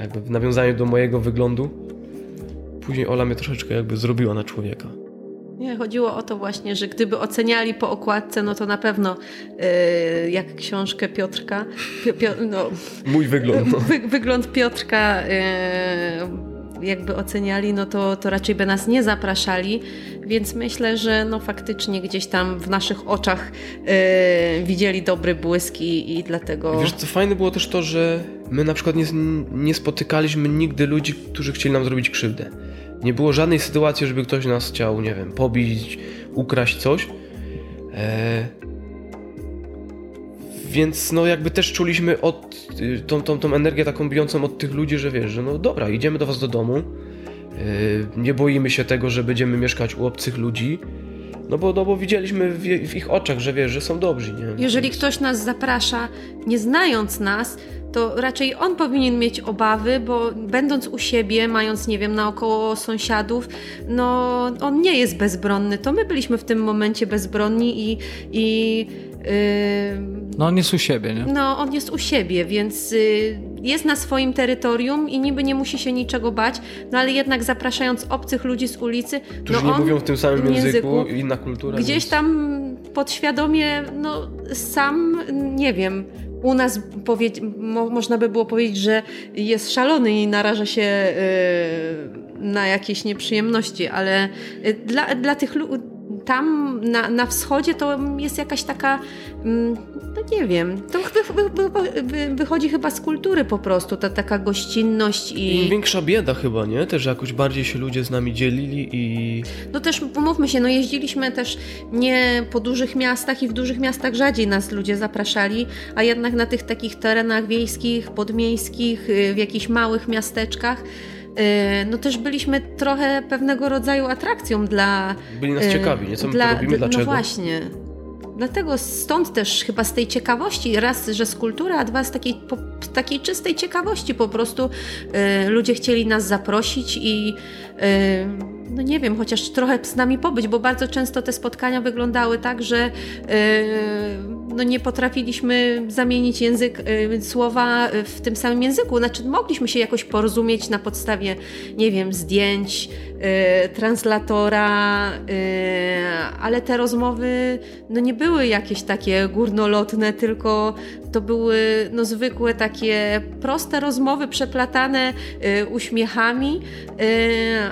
jakby w nawiązaniu do mojego wyglądu. Później Ola mnie troszeczkę jakby zrobiła na człowieka. Nie, chodziło o to właśnie, że gdyby oceniali po okładce, no to na pewno yy, jak książkę Piotrka, Pio, no, mój wygląd. No. Wy, wygląd Piotrka yy, jakby oceniali, no to, to raczej by nas nie zapraszali, więc myślę, że no faktycznie gdzieś tam w naszych oczach yy, widzieli dobry błysk i, i dlatego... Wiesz, co fajne było też to, że my na przykład nie, nie spotykaliśmy nigdy ludzi, którzy chcieli nam zrobić krzywdę. Nie było żadnej sytuacji, żeby ktoś nas chciał, nie wiem, pobić, ukraść coś. E... Więc no jakby też czuliśmy od, y, tą, tą, tą energię taką bijącą od tych ludzi, że wiesz, że no dobra, idziemy do was do domu, nie boimy się tego, że będziemy mieszkać u obcych ludzi, No bo, no bo widzieliśmy w, w ich oczach, że wiesz, że są dobrzy, nie? Jeżeli ktoś nas zaprasza, nie znając nas, to raczej on powinien mieć obawy, bo będąc u siebie, mając, nie wiem, naokoło sąsiadów, no on nie jest bezbronny. To my byliśmy w tym momencie bezbronni i. i no on jest u siebie, nie? No on jest u siebie, więc yy, jest na swoim terytorium i niby nie musi się niczego bać, no ale jednak zapraszając obcych ludzi z ulicy. Którzy no nie mówią w tym samym języku, języku inna kultura. Gdzieś więc... tam podświadomie, no sam, nie wiem, u nas powie, mo, można by było powiedzieć, że jest szalony i naraża się y, na jakieś nieprzyjemności, ale y, dla, dla tych ludzi tam na, na wschodzie to jest jakaś taka, mm, no nie wiem, to wy, wy, wy, wychodzi chyba z kultury po prostu, ta taka gościnność i... Im większa bieda chyba, nie? Też jakoś bardziej się ludzie z nami dzielili i... No też, umówmy się, no jeździliśmy też nie po dużych miastach i w dużych miastach rzadziej nas ludzie zapraszali, a jednak na tych takich terenach wiejskich, podmiejskich, y, w jakichś małych miasteczkach no też byliśmy trochę pewnego rodzaju atrakcją dla... Byli nas y, ciekawi, nie? Co my dla, robimy, no dlaczego? No właśnie. Dlatego stąd też chyba z tej ciekawości, raz, że z kultury, a dwa z takiej, po, takiej czystej ciekawości po prostu y, ludzie chcieli nas zaprosić i y, no nie wiem, chociaż trochę z nami pobyć, bo bardzo często te spotkania wyglądały tak, że yy, no nie potrafiliśmy zamienić język, yy, słowa w tym samym języku. Znaczy, mogliśmy się jakoś porozumieć na podstawie, nie wiem, zdjęć, translatora, ale te rozmowy no nie były jakieś takie górnolotne, tylko to były no, zwykłe takie proste rozmowy przeplatane uśmiechami,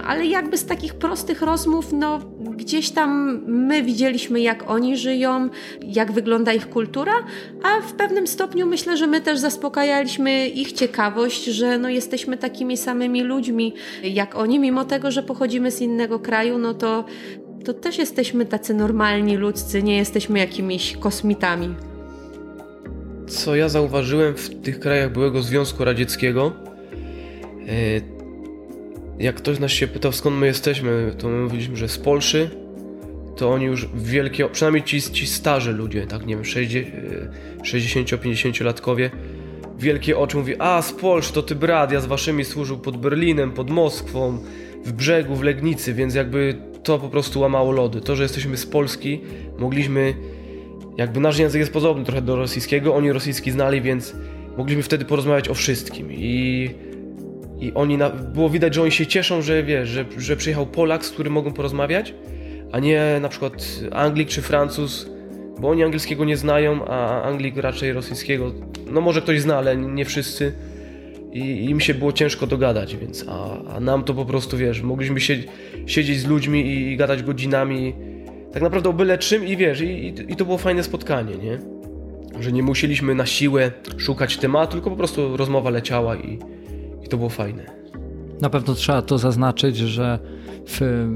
ale jakby z takich takich prostych rozmów, no gdzieś tam my widzieliśmy, jak oni żyją, jak wygląda ich kultura, a w pewnym stopniu myślę, że my też zaspokajaliśmy ich ciekawość, że no jesteśmy takimi samymi ludźmi jak oni, mimo tego, że pochodzimy z innego kraju, no to, to też jesteśmy tacy normalni, ludzcy, nie jesteśmy jakimiś kosmitami. Co ja zauważyłem w tych krajach byłego Związku Radzieckiego, e, jak ktoś nas się pytał skąd my jesteśmy, to my mówiliśmy, że z Polszy, to oni już wielkie, przynajmniej ci, ci starzy ludzie, tak nie wiem, 60-50 latkowie, wielkie oczy mówi, a z Polszy to ty brat, ja z waszymi służył pod Berlinem, pod Moskwą, w brzegu, w Legnicy, więc jakby to po prostu łamało lody. To, że jesteśmy z Polski, mogliśmy, jakby nasz język jest podobny trochę do rosyjskiego, oni rosyjski znali, więc mogliśmy wtedy porozmawiać o wszystkim i i oni, na, było widać, że oni się cieszą, że wiesz, że, że przyjechał Polak, z którym mogą porozmawiać, a nie na przykład Anglik czy Francuz, bo oni angielskiego nie znają, a Anglik raczej rosyjskiego. No może ktoś zna, ale nie wszyscy. I im się było ciężko dogadać, więc a, a nam to po prostu wiesz, mogliśmy się, siedzieć z ludźmi i, i, gadać godzinami, tak naprawdę o byle czym i wiesz, i, i to było fajne spotkanie, nie? Że nie musieliśmy na siłę szukać tematu, tylko po prostu rozmowa leciała i, i to było fajne. Na pewno trzeba to zaznaczyć, że w,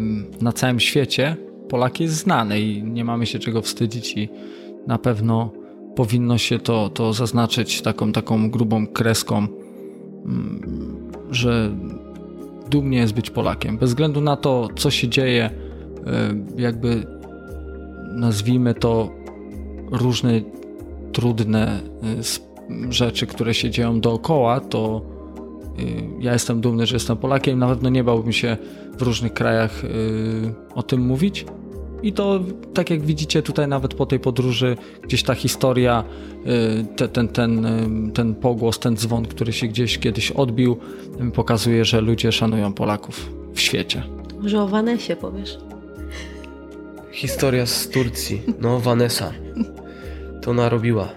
na całym świecie Polak jest znany i nie mamy się czego wstydzić i na pewno powinno się to, to zaznaczyć taką, taką grubą kreską, mm, że dumnie jest być Polakiem. Bez względu na to, co się dzieje, e, jakby nazwijmy to różne trudne e, rzeczy, które się dzieją dookoła, to Y, ja jestem dumny, że jestem Polakiem, na pewno nie bałbym się w różnych krajach y, o tym mówić. I to, tak jak widzicie tutaj, nawet po tej podróży, gdzieś ta historia, y, te, ten, ten, ten pogłos, ten dzwon, który się gdzieś kiedyś odbił, pokazuje, że ludzie szanują Polaków w świecie. Może o Vanesie powiesz? Historia z Turcji. No, Vanessa. To narobiła.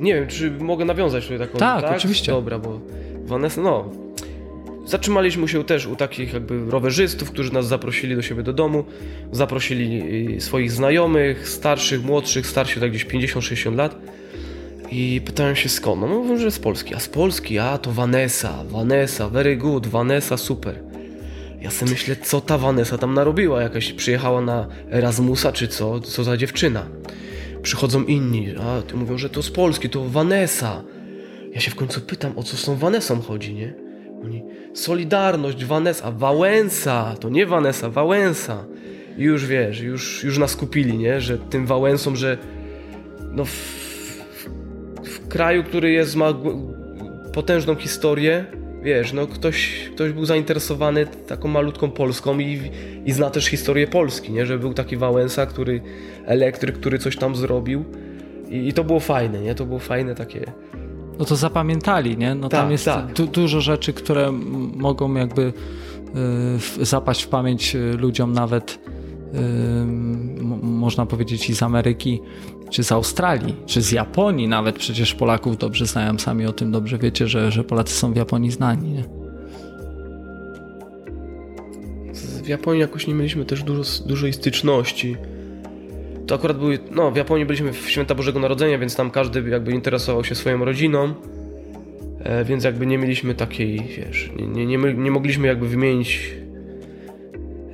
Nie wiem, czy mogę nawiązać tutaj taką... Tak, tak? oczywiście. Dobra, bo Vanessa, no... Zatrzymaliśmy się też u takich jakby rowerzystów, którzy nas zaprosili do siebie do domu. Zaprosili y, swoich znajomych, starszych, młodszych, starszych tak gdzieś 50-60 lat. I pytałem się skąd. No mówią, że z Polski. A z Polski? A, to Vanessa. Vanessa, very good. Vanessa, super. Ja sobie myślę, co ta Vanessa tam narobiła? Jakaś przyjechała na Erasmusa, czy co? Co za dziewczyna? Przychodzą inni, a ty mówią, że to z Polski, to Vanessa. Ja się w końcu pytam, o co z tą Vanessą chodzi, nie? Oni, Solidarność, Vanessa, Wałęsa, to nie Vanessa, Wałęsa. I już wiesz, już, już nas kupili, nie? Że tym Wałęsom, że no w, w kraju, który jest, ma potężną historię, wiesz, no ktoś, ktoś był zainteresowany taką malutką Polską i, i zna też historię Polski, nie? Że był taki Wałęsa, który, elektryk, który coś tam zrobił i, i to było fajne, nie? To było fajne takie... No to zapamiętali, nie? No tak, tam jest tak. du dużo rzeczy, które mogą jakby y, zapaść w pamięć y, ludziom nawet można powiedzieć i z Ameryki, czy z Australii, czy z Japonii nawet. Przecież Polaków dobrze znają, sami o tym dobrze wiecie, że, że Polacy są w Japonii znani. Nie? W Japonii jakoś nie mieliśmy też dużo, dużej styczności. To akurat były, no w Japonii byliśmy w Święta Bożego Narodzenia, więc tam każdy jakby interesował się swoją rodziną, e, więc jakby nie mieliśmy takiej, wiesz, nie, nie, nie, nie mogliśmy jakby wymienić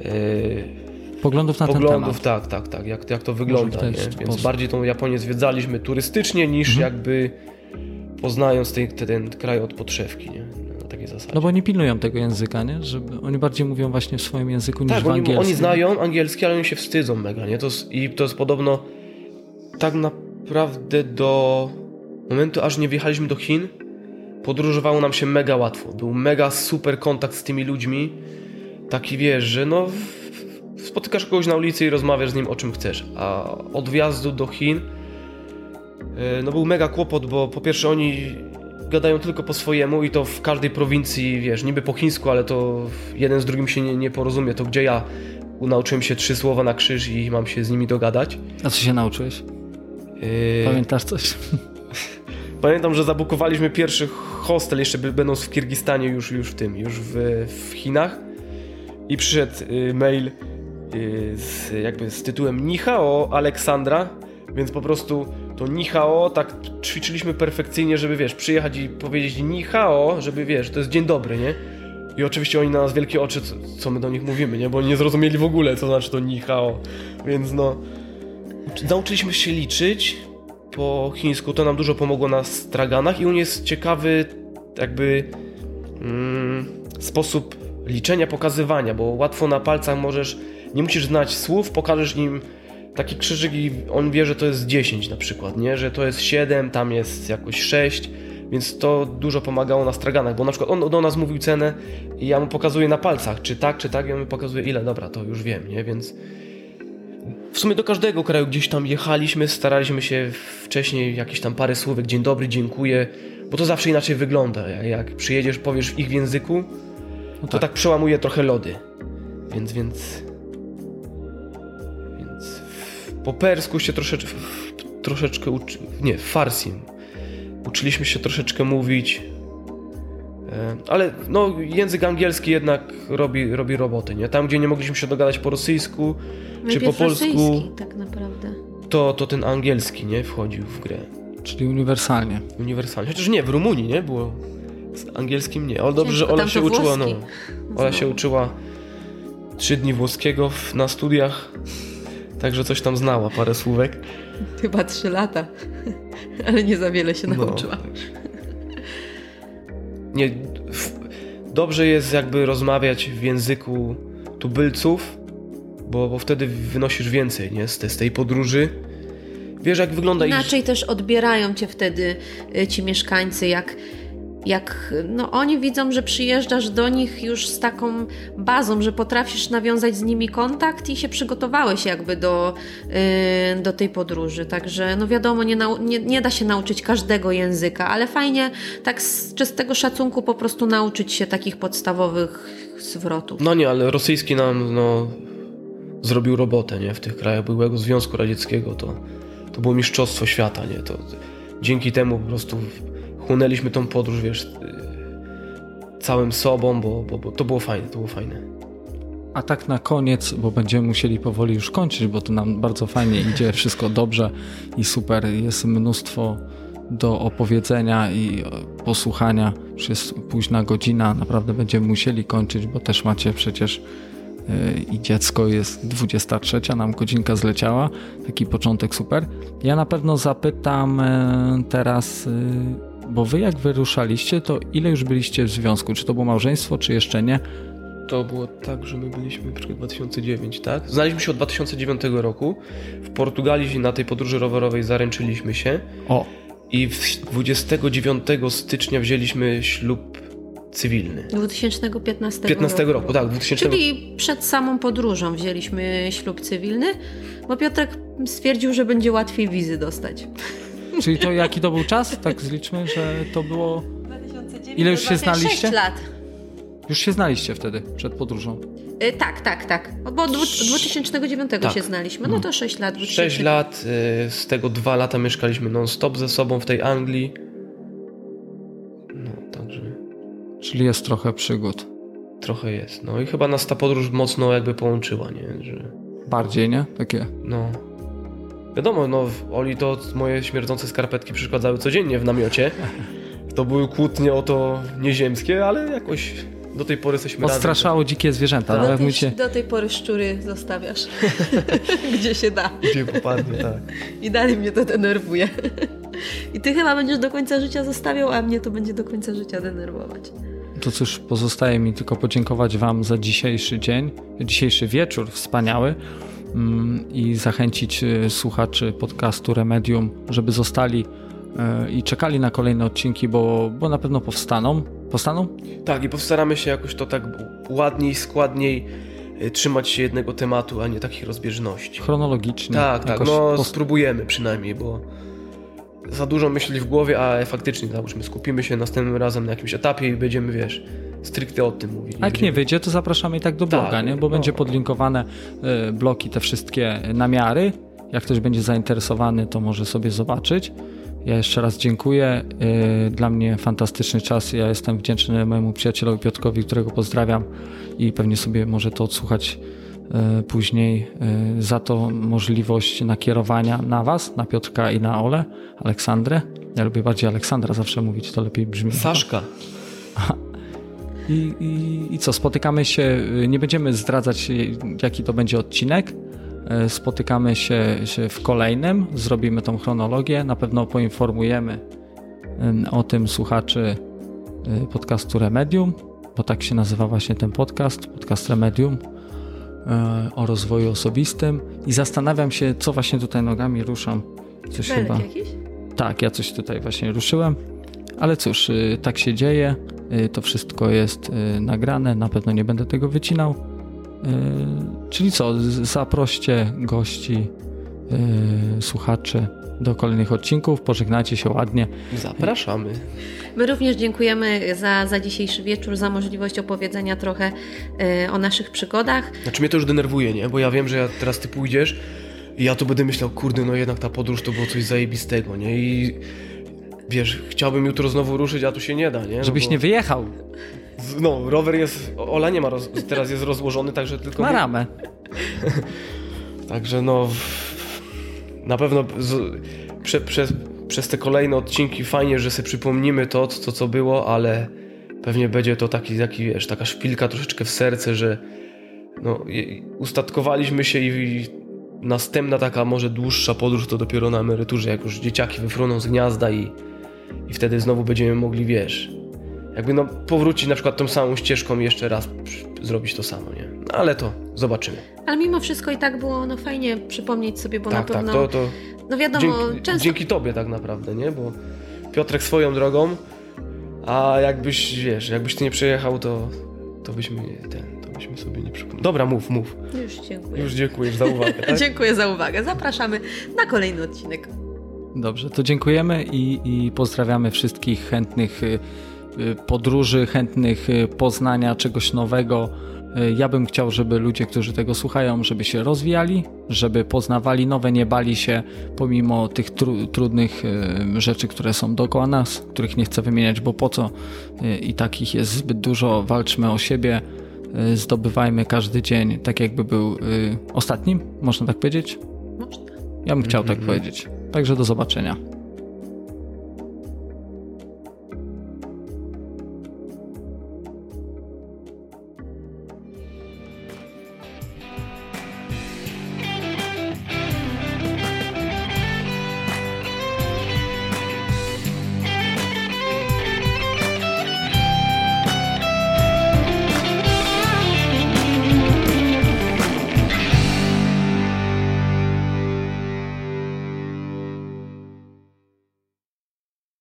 e, Poglądów na Poglądów, ten temat. tak, tak, tak, jak, jak to wygląda. To Więc sposób. bardziej tą Japonię zwiedzaliśmy turystycznie niż mhm. jakby poznając ten, ten kraj od podszewki, nie? Na takiej zasadzie. No bo oni pilnują tego języka, nie? Żeby oni bardziej mówią właśnie w swoim języku niż tak, w angielskim. Oni, oni znają angielski, ale oni się wstydzą mega, nie? To I to jest podobno tak naprawdę do momentu, aż nie wjechaliśmy do Chin, podróżowało nam się mega łatwo. Był mega super kontakt z tymi ludźmi. Taki wiesz, że no spotykasz kogoś na ulicy i rozmawiasz z nim o czym chcesz. A od wjazdu do Chin e, no był mega kłopot, bo po pierwsze oni gadają tylko po swojemu i to w każdej prowincji, wiesz, niby po chińsku, ale to jeden z drugim się nie, nie porozumie. To gdzie ja nauczyłem się trzy słowa na krzyż i mam się z nimi dogadać. A co się nauczyłeś? Yy... Pamiętasz coś? <laughs> Pamiętam, że zabukowaliśmy pierwszy hostel, jeszcze będąc w Kirgistanie, już, już w tym, już w, w Chinach. I przyszedł y, mail, z, jakby z tytułem Nichao Aleksandra, więc po prostu to Nichao tak ćwiczyliśmy perfekcyjnie, żeby wiesz, przyjechać i powiedzieć Nichao, żeby wiesz, to jest dzień dobry, nie? I oczywiście oni na nas wielkie oczy, co, co my do nich mówimy, nie? Bo oni nie zrozumieli w ogóle, co znaczy to Nichao. Więc no... Nauczyliśmy się liczyć po chińsku, to nam dużo pomogło na straganach i u jest ciekawy jakby mm, sposób liczenia, pokazywania, bo łatwo na palcach możesz nie musisz znać słów, pokażesz nim taki krzyżyk i on wie, że to jest 10 na przykład, nie? Że to jest 7, tam jest jakoś 6, więc to dużo pomagało na straganach, bo na przykład on do nas mówił cenę i ja mu pokazuję na palcach, czy tak, czy tak, i on mi pokazuje ile, dobra, to już wiem, nie? Więc w sumie do każdego kraju gdzieś tam jechaliśmy, staraliśmy się wcześniej jakieś tam parę słówek, dzień dobry, dziękuję, bo to zawsze inaczej wygląda. Jak przyjedziesz, powiesz w ich języku, no to tak. tak przełamuje trochę lody. Więc, więc po persku się troszeczkę, troszeczkę uczy... nie, farsim. Uczyliśmy się troszeczkę mówić, e, ale no, język angielski jednak robi, robi roboty, nie? Tam, gdzie nie mogliśmy się dogadać po rosyjsku czy po polsku, tak naprawdę. To, to ten angielski, nie? Wchodził w grę. Czyli uniwersalnie. Uniwersalnie. Chociaż nie, w Rumunii, nie? Było z angielskim nie. Ale dobrze, że Ola się uczyła, no. Ola się uczyła trzy dni włoskiego na studiach. Także coś tam znała, parę słówek. Chyba trzy lata, ale nie za wiele się nauczyła. No, nie, dobrze jest jakby rozmawiać w języku tubylców, bo, bo wtedy wynosisz więcej nie? Z, te, z tej podróży. Wiesz, jak wygląda Inaczej ich... też odbierają cię wtedy y, ci mieszkańcy, jak jak no, oni widzą, że przyjeżdżasz do nich już z taką bazą, że potrafisz nawiązać z nimi kontakt i się przygotowałeś jakby do, yy, do tej podróży. Także no wiadomo, nie, nie, nie, da się nauczyć każdego języka, ale fajnie tak z czystego szacunku po prostu nauczyć się takich podstawowych zwrotów. No nie, ale rosyjski nam no, zrobił robotę nie? w tych krajach byłego Związku Radzieckiego. To, to było mistrzostwo świata. Nie? To, dzięki temu po prostu chłonęliśmy tą podróż, wiesz, y, całym sobą, bo, bo, bo to było fajne, to było fajne. A tak na koniec, bo będziemy musieli powoli już kończyć, bo to nam bardzo fajnie idzie, wszystko dobrze i super. Jest mnóstwo do opowiedzenia i posłuchania. Już jest późna godzina, naprawdę będziemy musieli kończyć, bo też macie przecież y, i dziecko jest 23, nam godzinka zleciała. Taki początek super. Ja na pewno zapytam y, teraz bo wy jak wyruszaliście, to ile już byliście w związku? Czy to było małżeństwo, czy jeszcze nie? to było tak, że my byliśmy na przykład 2009, tak? Znaliśmy się od 2009 roku. W Portugalii na tej podróży rowerowej zaręczyliśmy się. O, I w 29 stycznia wzięliśmy ślub cywilny. 2015 15 roku, tak, 2000 Czyli przed samą podróżą wzięliśmy ślub cywilny, bo Piotrek stwierdził, że będzie łatwiej wizy dostać. Czyli to jaki to był czas? Tak zliczmy, że to było... Ile już się znaliście? 6 lat. Już się znaliście wtedy, przed podróżą. Y, tak, tak, tak. Bo od dwu- 2009 Tak. się znaliśmy. No to 6 lat. 6 lat, y, z tego 2 lata mieszkaliśmy non-stop ze sobą w tej Anglii. No, także Czyli jest trochę przygód. trochę jest. No i chyba nas ta podróż mocno jakby połączyła, nie? Że, Bardziej, nie? Takie. no... Wiadomo, no Oli to moje śmierdzące skarpetki przeszkadzały codziennie w namiocie. To były kłótnie o to nieziemskie, ale jakoś do tej pory jesteśmy razem. Odstraszało dzikie zwierzęta. Tak. Do tej, mówicie, do tej pory szczury zostawiasz, <laughs> gdzie się da. Gdzie popadnie, tak. I dalej mnie to denerwuje. I ty chyba będziesz do końca życia zostawiał, a mnie to będzie do końca życia denerwować. to cóż, pozostaje mi tylko podziękować Wam za dzisiejszy dzień, dzisiejszy wieczór wspaniały i zachęcić y, słuchaczy podcastu Remedium, żeby zostali y, i czekali na kolejne odcinki, bo, bo na pewno powstaną. Powstaną? Tak, i postaramy się jakoś to tak ładniej, składniej y, trzymać się jednego tematu, a nie takich rozbieżności. Chronologicznie. Tak, tak, no spróbujemy przynajmniej, bo za dużo myśli w głowie, a faktycznie, załóżmy, skupimy się następnym razem na jakimś etapie i będziemy, wiesz, stricte o tym mówili. A jak nie wyjdzie, to zapraszamy i tak do bloga, Tak, nie? bo no. będzie podlinkowane y, bloki, te wszystkie namiary. Jak ktoś będzie zainteresowany, to może sobie zobaczyć. Ja jeszcze raz dziękuję. Y, Dla mnie fantastyczny czas. Ja jestem wdzięczny mojemu przyjacielowi Piotrkowi, którego pozdrawiam i pewnie sobie może to odsłuchać później. y, Za to możliwość nakierowania na Was, na Piotrka i na Ole, Aleksandrę. Ja lubię bardziej Aleksandra zawsze mówić, to lepiej brzmi. Saszka. I, i, I co, spotykamy się, y, nie będziemy zdradzać jaki to będzie odcinek. Spotykamy się, się w kolejnym, zrobimy tą chronologię, na pewno poinformujemy o tym słuchaczy podcastu Remedium, bo tak się nazywa właśnie ten podcast, podcast Remedium o rozwoju osobistym i zastanawiam się, co właśnie tutaj nogami ruszam. Coś Belek chyba... jakiś? Tak, ja coś tutaj właśnie ruszyłem, ale cóż, y, tak się dzieje. y, To wszystko jest y, nagrane, na pewno nie będę tego wycinał. Czyli co, zaproście gości, słuchaczy do kolejnych odcinków, pożegnajcie się ładnie. Zapraszamy. My również dziękujemy za, za dzisiejszy wieczór, za możliwość opowiedzenia trochę e, o naszych przygodach. Znaczy mnie to już denerwuje, nie? Bo ja wiem, że ja teraz ty pójdziesz i ja tu będę myślał, kurde, no jednak ta podróż to było coś zajebistego, nie? I wiesz, chciałbym jutro znowu ruszyć, a tu się nie da, nie? No Żebyś bo- nie wyjechał No, rower jest, Ola nie ma, roz, teraz jest rozłożony, także tylko... na ramę. <laughs> Także no, w- na pewno z, prze, przez, przez te kolejne odcinki fajnie, że sobie przypomnimy to, to, co było, ale pewnie będzie to taki, taki, wiesz, taka szpilka troszeczkę w serce, że no, ustatkowaliśmy się i, i następna taka może dłuższa podróż to dopiero na emeryturze, jak już dzieciaki wyfruną z gniazda i, i wtedy znowu będziemy mogli, wiesz, jakby no powrócić na przykład tą samą ścieżką i jeszcze raz zrobić to samo, nie? No, ale to zobaczymy. Ale mimo wszystko i tak było no, fajnie przypomnieć sobie, bo tak, na pewno, tak, to, to no wiadomo, dzięki, często dzięki tobie tak naprawdę, nie? Bo Piotrek swoją drogą, a jakbyś, wiesz, jakbyś ty nie przejechał, to, to byśmy nie- ten, to byśmy sobie nie przypomnieli. Dobra, mów, mów. już dziękuję. Już dziękuję za uwagę, <laughs> tak? Dziękuję za uwagę. Zapraszamy na kolejny odcinek. Dobrze, to dziękujemy i, i pozdrawiamy wszystkich chętnych y, podróży, chętnych y, poznania czegoś nowego. Y, Ja bym chciał, żeby ludzie, którzy tego słuchają, żeby się rozwijali, żeby poznawali nowe, nie bali się pomimo tych tru, trudnych y, rzeczy, które są dookoła nas, których nie chcę wymieniać, bo po co Y, i takich jest zbyt dużo. Walczmy o siebie, y, zdobywajmy każdy dzień tak, jakby był y, ostatnim, można tak powiedzieć? Można. Ja bym chciał tak powiedzieć. Także do zobaczenia.